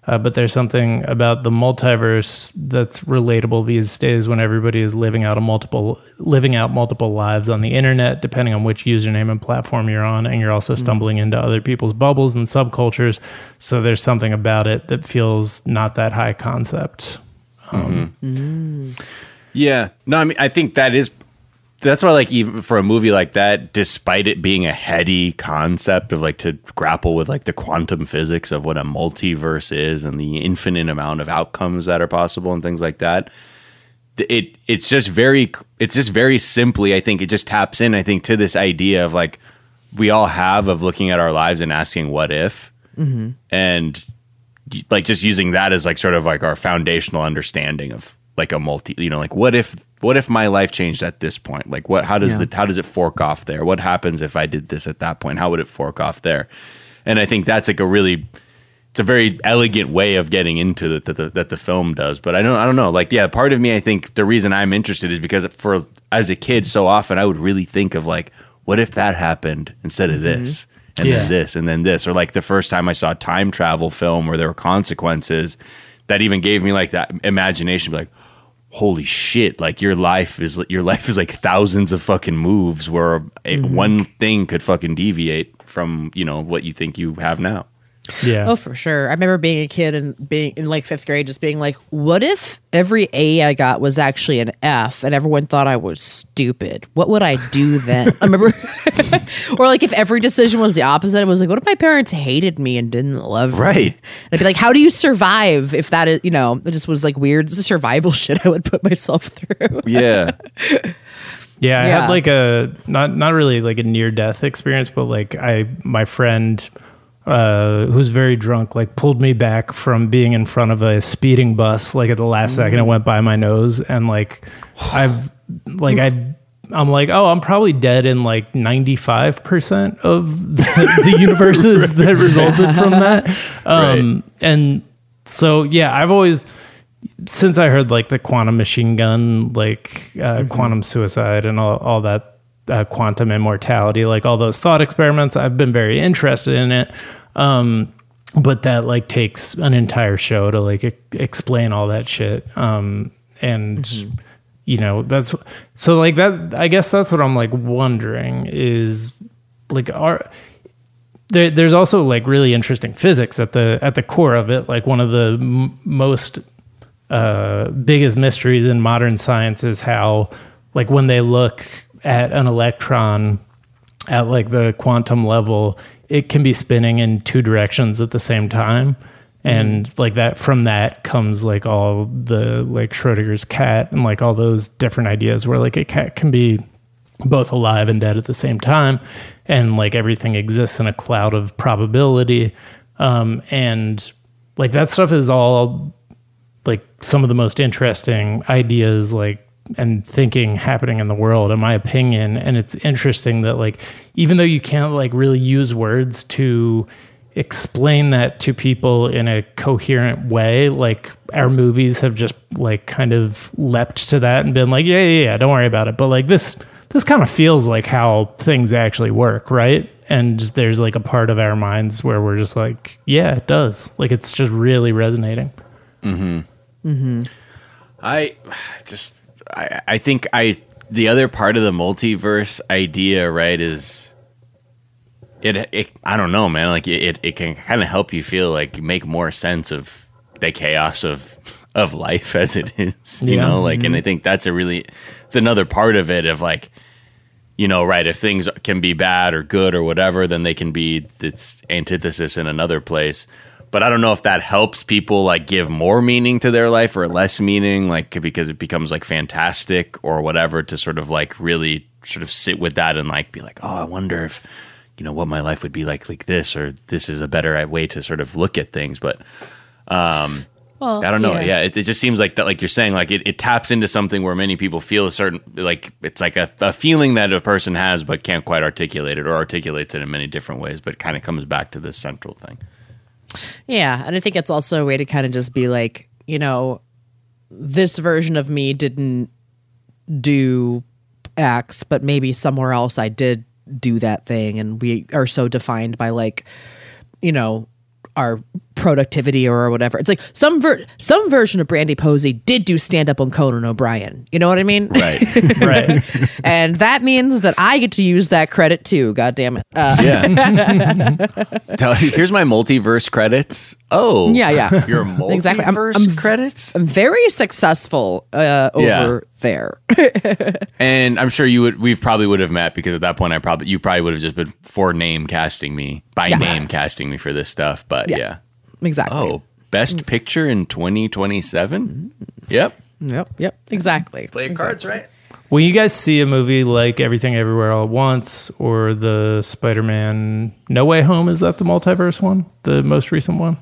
Uh, but there's something about the multiverse that's relatable these days when everybody is living out a multiple living out multiple lives on the internet, depending on which username and platform you're on, and you're also stumbling into other people's bubbles and subcultures. So there's something about it that feels not that high concept. Um, Yeah. No, I mean, I think that is. That's why, like, even for a movie like that, despite it being a heady concept of like to grapple with like the quantum physics of what a multiverse is and the infinite amount of outcomes that are possible and things like that, it it's just very it's just very simply. I think it just taps in. I think to this idea of like we all have of looking at our lives and asking what if, Mm-hmm. and like just using that as like sort of like our foundational understanding of like a multi you know like what if what if my life changed at this point? Like what how does Yeah. the how does it fork off there? What happens if i did this at that point? How would it fork off there? And i think that's like a really it's a very elegant way of getting into it that the, that the film does but i don't i don't know. Like yeah part of me i think the reason i'm interested is because for as a kid so often i would really think of like what if that happened instead of mm-hmm. this and Yeah. then this and then this or like the first time i saw a time travel film where there were consequences that even gave me like that imagination like holy shit like your life is your life is like thousands of fucking moves where a, mm-hmm. one thing could fucking deviate from you know what you think you have now yeah. Oh, for sure. I remember being a kid and being in like fifth grade, just being like, what if every A I got was actually an F and everyone thought I was stupid? What would I do then? I remember, or like if every decision was the opposite, it was like, what if my parents hated me and didn't love me? Right. And I'd be like, how do you survive if that is, you know, it just was like weird survival shit I would put myself through. yeah Yeah, I Yeah. had like a not not really like a near death experience, but like I my friend uh who's very drunk like pulled me back from being in front of a speeding bus like at the last second it went by my nose and like I've like I I'm like, oh, I'm probably dead in like 95% of the, the universes that resulted from that. Um, And so, yeah, I've always, since I heard like the quantum machine gun, like uh, quantum suicide, and all, all that uh, quantum immortality, like all those thought experiments, I've been very interested in it. Um, but that like takes an entire show to like e- explain all that shit. Um, and you know that's so like that. I guess that's what I'm like wondering is like are there, there's also like really interesting physics at the at the core of it. Like one of the m- most uh, biggest mysteries in modern science is how, like, when they look at an electron at like the quantum level, it can be spinning in two directions at the same time. And like that, from that comes like all the like Schrodinger's cat and like all those different ideas where like a cat can be both alive and dead at the same time and like everything exists in a cloud of probability um, and like that stuff is all like some of the most interesting ideas like and thinking happening in the world in my opinion. And it's interesting that like even though you can't like really use words to explain that to people in a coherent way like our movies have just like kind of leapt to that and been like yeah yeah yeah don't worry about it. But like this this kind of feels like how things actually work right? And there's like a part of our minds where we're just like yeah it does. Like it's just really resonating. Mm-hmm. Mm-hmm. I just I I think I the other part of the multiverse idea, right, is it it I don't know, man. Like it it, can kind of help you feel like make more sense of the chaos of of life as it is, you Yeah. know, like and I Mhm. think that's a really it's another part of it of like you know, right, if things can be bad or good or whatever, then they can be its antithesis in another place. But I don't know if that helps people like give more meaning to their life or less meaning, like because it becomes like fantastic or whatever to sort of like really sort of sit with that and like be like, oh, I wonder if you know what my life would be like like this or this is a better way to sort of look at things. But um, Well, I don't know. yeah. Yeah, it, it just seems like that. Like you're saying, like it, it taps into something where many people feel a certain like it's like a, a feeling that a person has but can't quite articulate it or articulates it in many different ways, but kind of comes back to this central thing. Yeah, and I think it's also a way to kind of just be like, you know, this version of me didn't do X, but maybe somewhere else I did do that thing, and we are so defined by like, you know, our productivity or whatever. It's like some ver- some version of Brandie Posey did do stand up on Conan O'Brien. You know what I mean? Right. right. and that means that I get to use that credit too. God damn it. Uh, Tell, here's my multiverse credits. Oh, Yeah, yeah. Your multiverse Exactly. I'm- I'm- credits. I'm very successful uh, over Yeah. there. And I'm sure you would. We've probably would have met because at that point, I probably you probably would have just been for name casting me by Yes. name casting me for this stuff. But Yeah. yeah. Exactly. Oh, best picture in 2027. Yep. Yep. Yep. Exactly. Play cards, right? When you guys see a movie like Everything Everywhere All at Once or the Spider Man No Way Home, is that the multiverse one? The most recent one?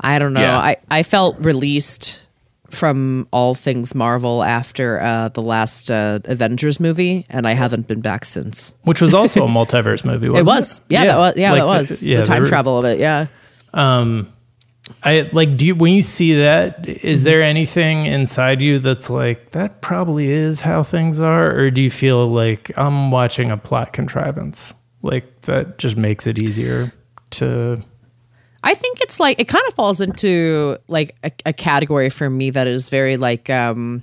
I don't know. Yeah. I, I felt released from all things Marvel after uh, the last uh, Avengers movie, and I haven't been back since. Which was also a multiverse movie. It Wasn't was. Yeah, that was. Yeah, Like that the- was yeah, the time were- travel of it. Yeah. Um, I like. Do you when you see that? Is there anything inside you that's like that? Probably is how things are, or do you feel like I'm watching a plot contrivance? Like that just makes it easier to. I think it's like it kind of falls into like a, a category for me that is very like um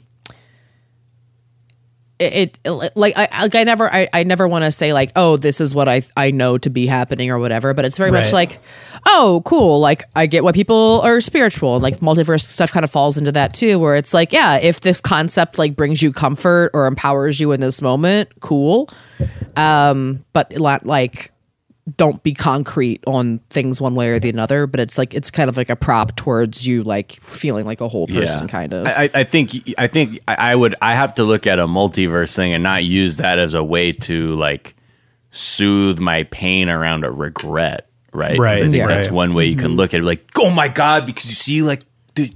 it, it like I like I never I, I never want to say like oh this is what I I know to be happening or whatever but it's very much like oh cool like I get why people are spiritual and like multiverse stuff kind of falls into that too where it's like yeah if this concept like brings you comfort or empowers you in this moment cool. Um but like don't be concrete on things one way or the other but it's like it's kind of like a prop towards you like feeling like a whole person kind of I, I- I think I think I I would I have to look at a multiverse thing and not use that as a way to like soothe my pain around a regret, right? 'Cause Right, I think yeah. that's one way you can mm-hmm. look at it, like, oh my god, because you see, like.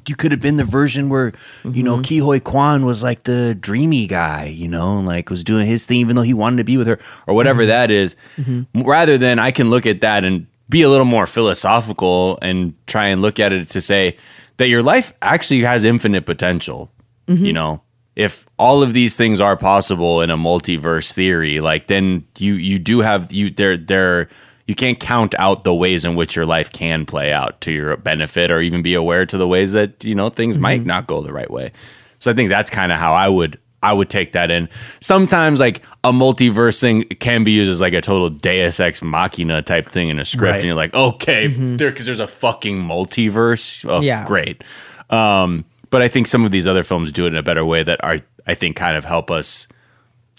You could have been the version where you know mm-hmm. Ke Huy Quan was like the dreamy guy, you know, and like was doing his thing even though he wanted to be with her or whatever mm-hmm. that is. Mm-hmm. Rather than I can look at that and be a little more philosophical and try and look at it to say that your life actually has infinite potential. Mm-hmm. You know, if all of these things are possible in a multiverse theory, like then you you do have you there there you can't count out the ways in which your life can play out to your benefit or even be aware to the ways that you know things might not go the right way. So I think that's kind of how I would I would take that in. Sometimes like a multiverse thing can be used as like a total Deus ex machina type thing in a script, Right. and you're like, okay, there because there's a fucking multiverse. Oh, Yeah. great. Um, but I think some of these other films do it in a better way that are I think kind of help us,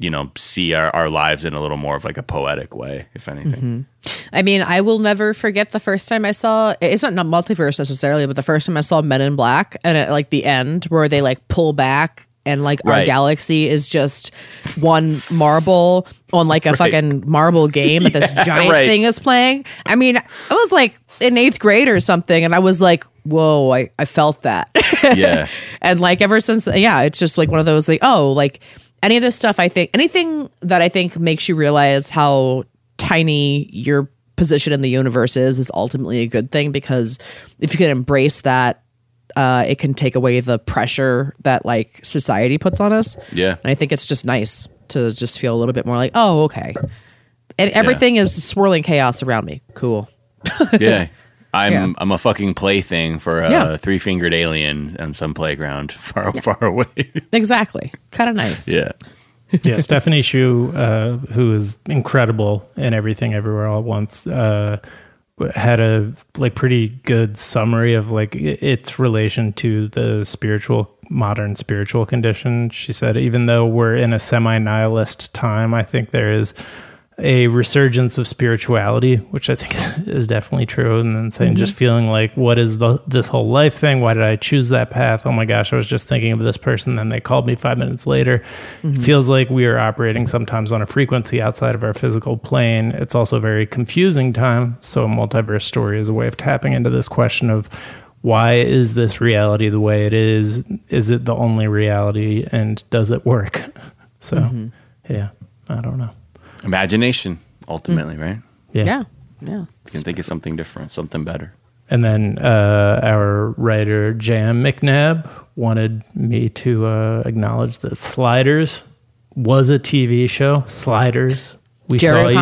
you know, see our, our lives in a little more of like a poetic way, if anything. Mm-hmm. I mean, I will never forget the first time I saw it's not not multiverse necessarily, but the first time I saw Men in Black and at like the end where they like pull back and like our galaxy is just one marble on like a fucking marble game that this giant right. thing is playing. I mean, I was like in eighth grade or something, and I was like, whoa, I, I felt that. Yeah. and like ever since yeah it's just like one of those like oh like any of this stuff i think anything that i think makes you realize how tiny your position in the universe is is ultimately a good thing because if you can embrace that uh, it can take away the pressure that like society puts on us. Yeah. and i think it's just nice to just feel a little bit more like oh okay. And everything is swirling chaos around me. Cool. Yeah. I'm Yeah. I'm a fucking plaything for a Yeah. three fingered alien on some playground far far away. exactly kind of nice yeah. yeah, Stephanie Hsu, uh, who is incredible in everything everywhere all at once, uh, had a like pretty good summary of like its relation to the spiritual modern spiritual condition. She said, even though we're in a semi nihilist time, I think there is a resurgence of spirituality, which I think is definitely true. And then saying, mm-hmm. just feeling like, what is the this whole life thing? Why did I choose that path? Oh my gosh, I was just thinking of this person. Then they called me five minutes later. It feels like we are operating sometimes on a frequency outside of our physical plane. It's also a very confusing time. So, a multiverse story is a way of tapping into this question of why is this reality the way it is? Is it the only reality? And does it work? So, mm-hmm. yeah, I don't know. Imagination, ultimately, right? yeah yeah You can think of something different, something better. And then uh, our writer Jam McNabb wanted me to uh, acknowledge that Sliders was a TV show. Sliders. We Jerry saw you.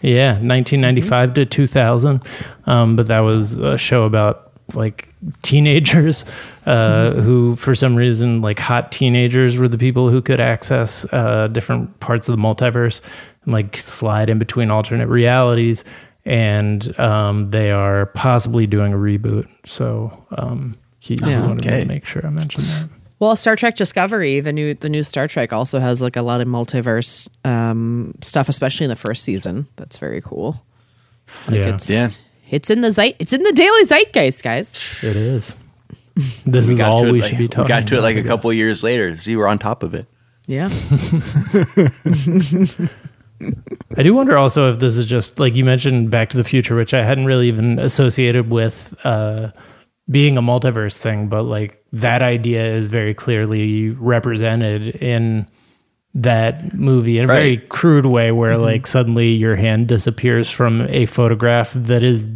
Yeah, 1995 to 2000. Um, but that was a show about like teenagers uh, who, for some reason, like hot teenagers were the people who could access uh, different parts of the multiverse and like slide in between alternate realities. And um, they are possibly doing a reboot. So um, he, he wanted okay. to make sure I mentioned that. Well, Star Trek Discovery, the new the new Star Trek, also has like a lot of multiverse um, stuff, especially in the first season. That's very cool. Like Yeah. it's Yeah. it's in the zeit it's in the daily zeitgeist, guys. It is. This We is all we like- should be talking We got to it like a guess. couple years later. See, we're on top of it. Yeah, I do wonder also if this is just like you mentioned Back to the Future, which I hadn't really even associated with uh, being a multiverse thing, but like that idea is very clearly represented in that movie in a very crude way where like suddenly your hand disappears from a photograph that is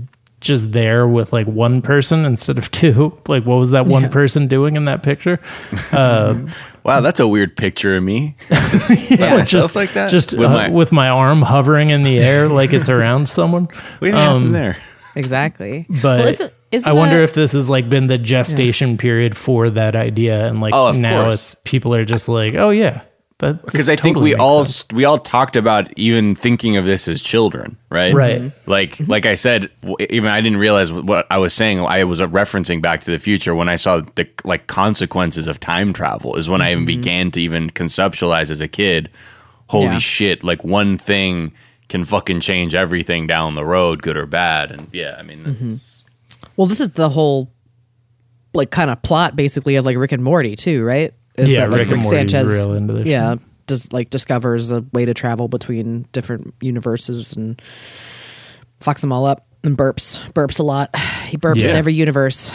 just there with like one person instead of two. Like what was that one person doing in that picture? Uh Wow, that's a weird picture of me. yeah, myself like that? just With with, my- my, with my arm hovering in the air like it's around someone What Um, happened there? exactly. but Well, isn't- isn't I wonder that- if this has like been the gestation period for that idea, and like Oh, now course. it's people are just like, oh yeah, that Because this I think totally we all sense. we all talked about even thinking of this as children, right? Right. Mhm. Like mm-hmm. like I said, even I didn't realize what I was saying. I was referencing Back to the Future when I saw the like consequences of time travel. Is when I even mm-hmm. began to even conceptualize as a kid. Holy Yeah. shit! Like one thing can fucking change everything down the road, good or bad. And yeah, I mean, Well, this is the whole like kind of plot basically of like Rick and Morty too, right? Is Yeah, that, like, Rick and Morty's real into this Yeah, shit. just like discovers a way to travel between different universes and fucks them all up and burps, burps a lot. He burps in every universe.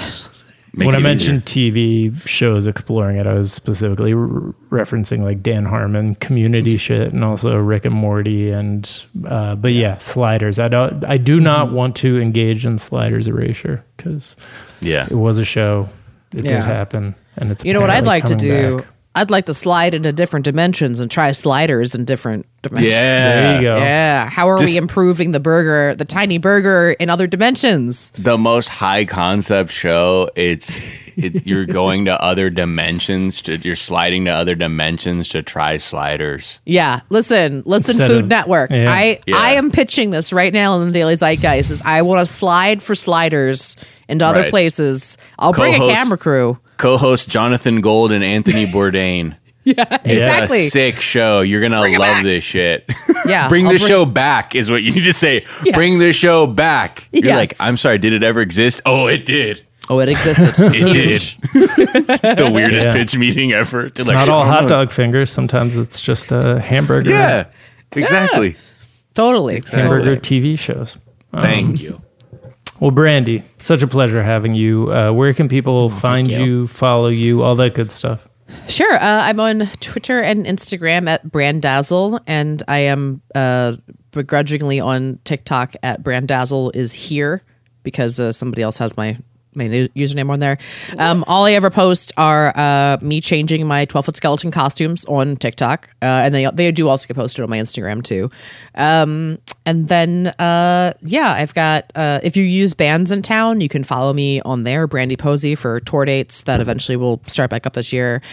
makes when I it mentioned TV shows exploring it, I was specifically re- referencing like Dan Harmon community shit and also Rick and Morty and uh, but yeah. Sliders. I don't I do Mm-hmm. not want to engage in Sliders erasure because yeah, it was a show it Yeah. did happen, and it's You know what I'd like to do? back. I'd like to slide into different dimensions and try sliders in different dimensions. Yeah. There you go. Yeah. How are Just- we improving the burger, the tiny burger in other dimensions? the most high concept show. It's it, you're going to other dimensions. To, you're sliding to other dimensions to try sliders. Yeah. Listen, listen, Instead Food of- Network. Yeah. I Yeah. I am pitching this right now in the Daily Zeitgeist. Is I want to slide for sliders into other Right. places. I'll bring a camera crew. Co-host Jonathan Gold and Anthony Bourdain. Yeah, It's exactly. a sick show. You're gonna Bring love this shit. Yeah, bring I'll the bring- show back is what you need to say. Yes. Bring the show back. You're Yes. like, I'm sorry. Did it ever exist? Oh, it did. Oh, it existed. It did. the weirdest Yeah. pitch meeting ever. It's not all hot dog fingers. Sometimes it's just a hamburger. Yeah, exactly. Totally. Exactly. hamburger Totally. TV shows. Thank um, you. Well, Brandie, such a pleasure having you. Uh, where can people find you. you. follow you, all that good stuff? Sure. Uh, I'm on Twitter and Instagram at Brandazzle, and I am uh, begrudgingly on TikTok at Brandazzle is here because uh, somebody else has my my new username on there. Um, all I ever post are uh, me changing my 12 foot skeleton costumes on TikTok, uh, and they they do also get posted on my Instagram too. Um, and then uh, yeah, I've got uh, if you use bands in town, you can follow me on there, Brandie Posey for tour dates that eventually will start back up this year.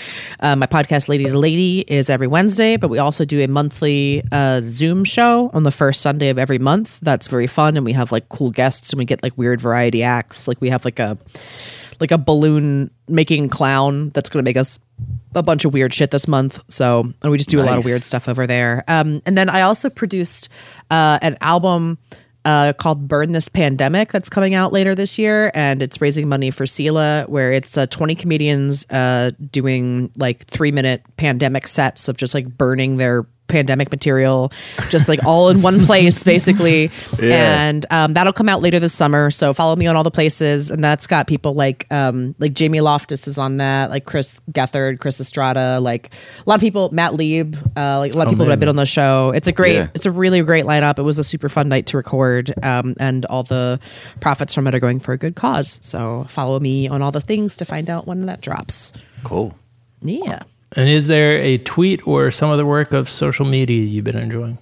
Uh, my podcast, Lady to Lady, is every Wednesday, but we also do a monthly uh, Zoom show on the first Sunday of every month. That's very fun, and we have like cool guests, and we get like weird variety acts. Like we have like a like a balloon making clown that's going to make us a bunch of weird shit this month. So, and we just do a lot of weird stuff over there. Um, and then I also produced uh, an album uh, called Burn This Pandemic that's coming out later this year. And it's raising money for SELA, where it's uh, 20 comedians uh, doing like three minute pandemic sets of just like burning their pandemic material just like all in one place basically. And um, that'll come out later this summer so follow me on all the places. And that's got people like um, like jamie loftus is on that like chris gethard chris estrada like a lot of people matt lieb uh, like a lot of people that have been on the show. It's a great Yeah. it's a really great lineup. It was a super fun night to record um, and all the profits from it are going for a good cause. So follow me on all the things to find out when that drops. Cool. yeah And is there a tweet or some other work of social media you've been enjoying?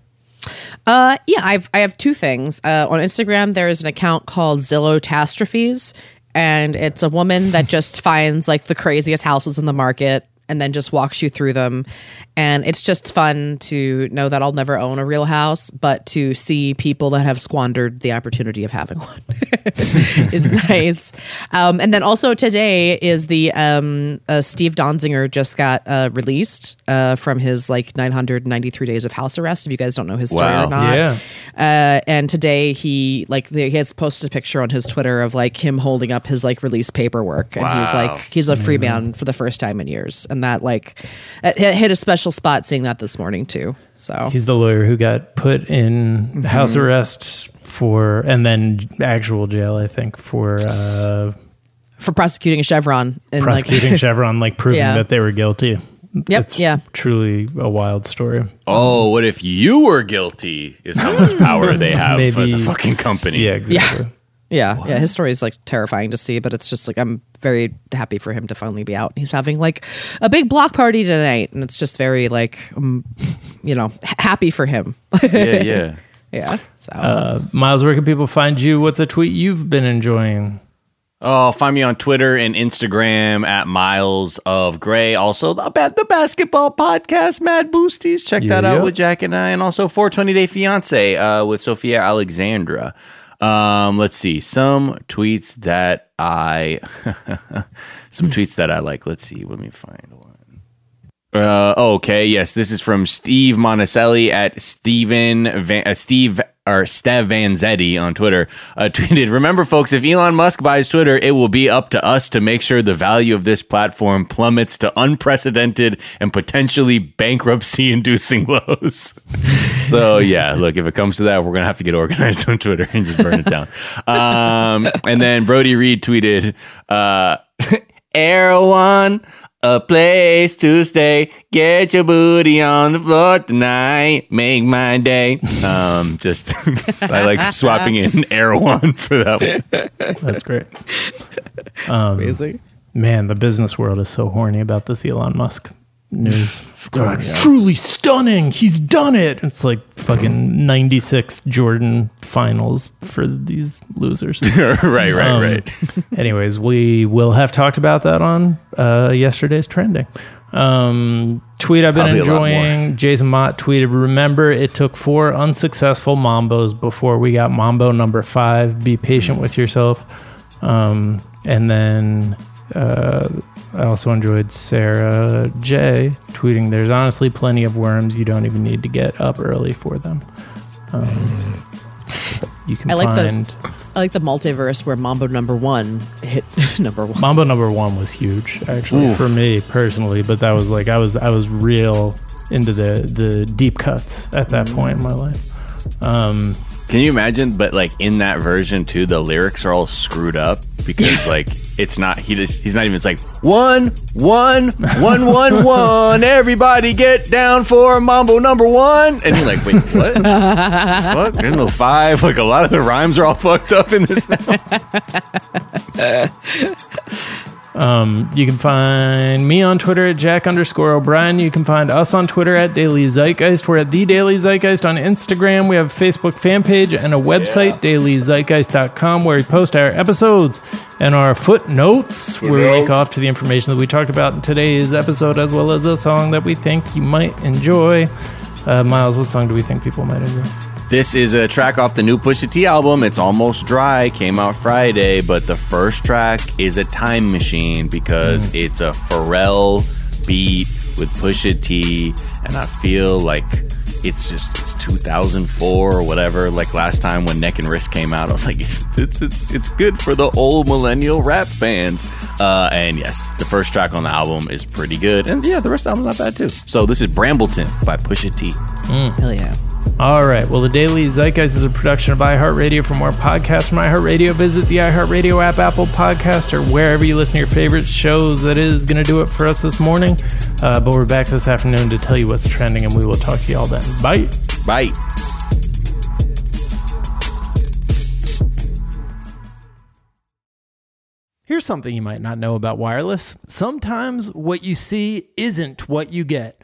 Uh, yeah, I've I have two things. Uh, on Instagram, there is an account called Zillowtastrophes, and it's a woman that just finds like the craziest houses in the market and then just walks you through them. And it's just fun to know that I'll never own a real house, but to see people that have squandered the opportunity of having one is nice. Um, and then also today is the um, uh, Steve Donziger just got uh, released uh, from his like 993 days of house arrest. If you guys don't know his story Wow. or not, Yeah. uh, and today he like he has posted a picture on his Twitter of like him holding up his like release paperwork, and he's like he's a free man for the first time in years, and that like it hit hit a special spot seeing that this morning too. So He's the lawyer who got put in Mm-hmm. house arrest for, and then actual jail, I think, for uh, for prosecuting Chevron and prosecuting like Chevron, like proving Yeah. that they were guilty. Yep, It's yeah. truly a wild story. Oh, what if you were guilty? Is how much power they have as a fucking company. Yeah, exactly. Yeah, yeah. yeah, His story is like terrifying to see, but it's just like I'm very happy for him to finally be out. He's having like a big block party tonight, and it's just very like, um, you know, happy for him. yeah, yeah. yeah. So Uh, Miles, where can people find you? What's a tweet you've been enjoying? Oh, find me on Twitter and Instagram at Miles of Gray. Also, the, the basketball podcast, Mad Boosties. Check that Yeah, out yeah. with Jack and I. And also 420 Day Fiance uh, with Sophia Alexandra. Um, let's see. Some tweets that I. some tweets that I like. Let's see. Let me find one. Uh, okay. Yes, this is from Steve Monticelli at Steven Van, uh, Steve or Stev Vanzetti on Twitter. Uh, tweeted, "Remember, folks, if Elon Musk buys Twitter, it will be up to us to make sure the value of this platform plummets to unprecedented and potentially bankruptcy-inducing lows." So yeah, look, if it comes to that, we're gonna have to get organized on Twitter and just burn it down. Um, and then Brody Reed tweeted, uh, Erewhon, a place to stay. Get your booty on the floor tonight. Make my day. Um, just I like swapping in Erewhon for that one. That's great. Um, amazing. man, the business world is so horny about this Elon Musk news. God, truly stunning. He's done it. It's like fucking 96 Jordan finals for these losers. right, right, Um, right. anyways, we will have talked about that on uh, yesterday's trending. Um, tweet I've been Probably a lot more. enjoying. Jason Mott tweeted, Remember, it took four unsuccessful Mambos before we got Mambo number five. Be patient with yourself. Um, and then uh, I also enjoyed Sarah J tweeting, There's honestly plenty of worms. You don't even need to get up early for them. Um, you can I like find. the I like the multiverse where Mambo number one hit number one. Mambo number one was huge, actually, Oof. for me personally. But that was like I was I was real into the the deep cuts at that point in my life. Um, Can you imagine? But like in that version too, the lyrics are all screwed up because like it's not. He just he's not even. It's like one, one, one, one, one. Everybody get down for Mambo number one. And you're like, wait, what? Fuck, there's no five. Like a lot of the rhymes are all fucked up in this. Now. Um, you can find me on Twitter at Jack underscore O'Brien. You can find us on Twitter at Daily Zeitgeist. We're at The Daily Zeitgeist on Instagram. We have a Facebook fan page and a website, dailyzeitgeist.com, where we post our episodes and our footnotes, where we link off to the information that we talked about in today's episode, as well as a song that we think you might enjoy. Uh, Miles, what song do we think people might enjoy? This is a track off the new Pusha T album. It's almost dry. Came out Friday, but the first track is a time machine because it's a Pharrell beat with Pusha T, and I feel like it's just it's 2004 or whatever. Like last time when Neck and Wrist came out, I was like, it's it's it's good for the old millennial rap fans. Uh, and yes, the first track on the album is pretty good, and yeah, the rest of the album's not bad too. So this is Brambleton by Pusha T. Hell yeah. All right. Well, the Daily Zeitgeist is a production of iHeartRadio. For more podcasts from iHeartRadio, visit the iHeartRadio app, Apple Podcast, or wherever you listen to your favorite shows. That is going to do it for us this morning. Uh, but we're back this afternoon to tell you what's trending, and we will talk to you all then. Bye. Bye. Here's something you might not know about wireless. Sometimes what you see isn't what you get.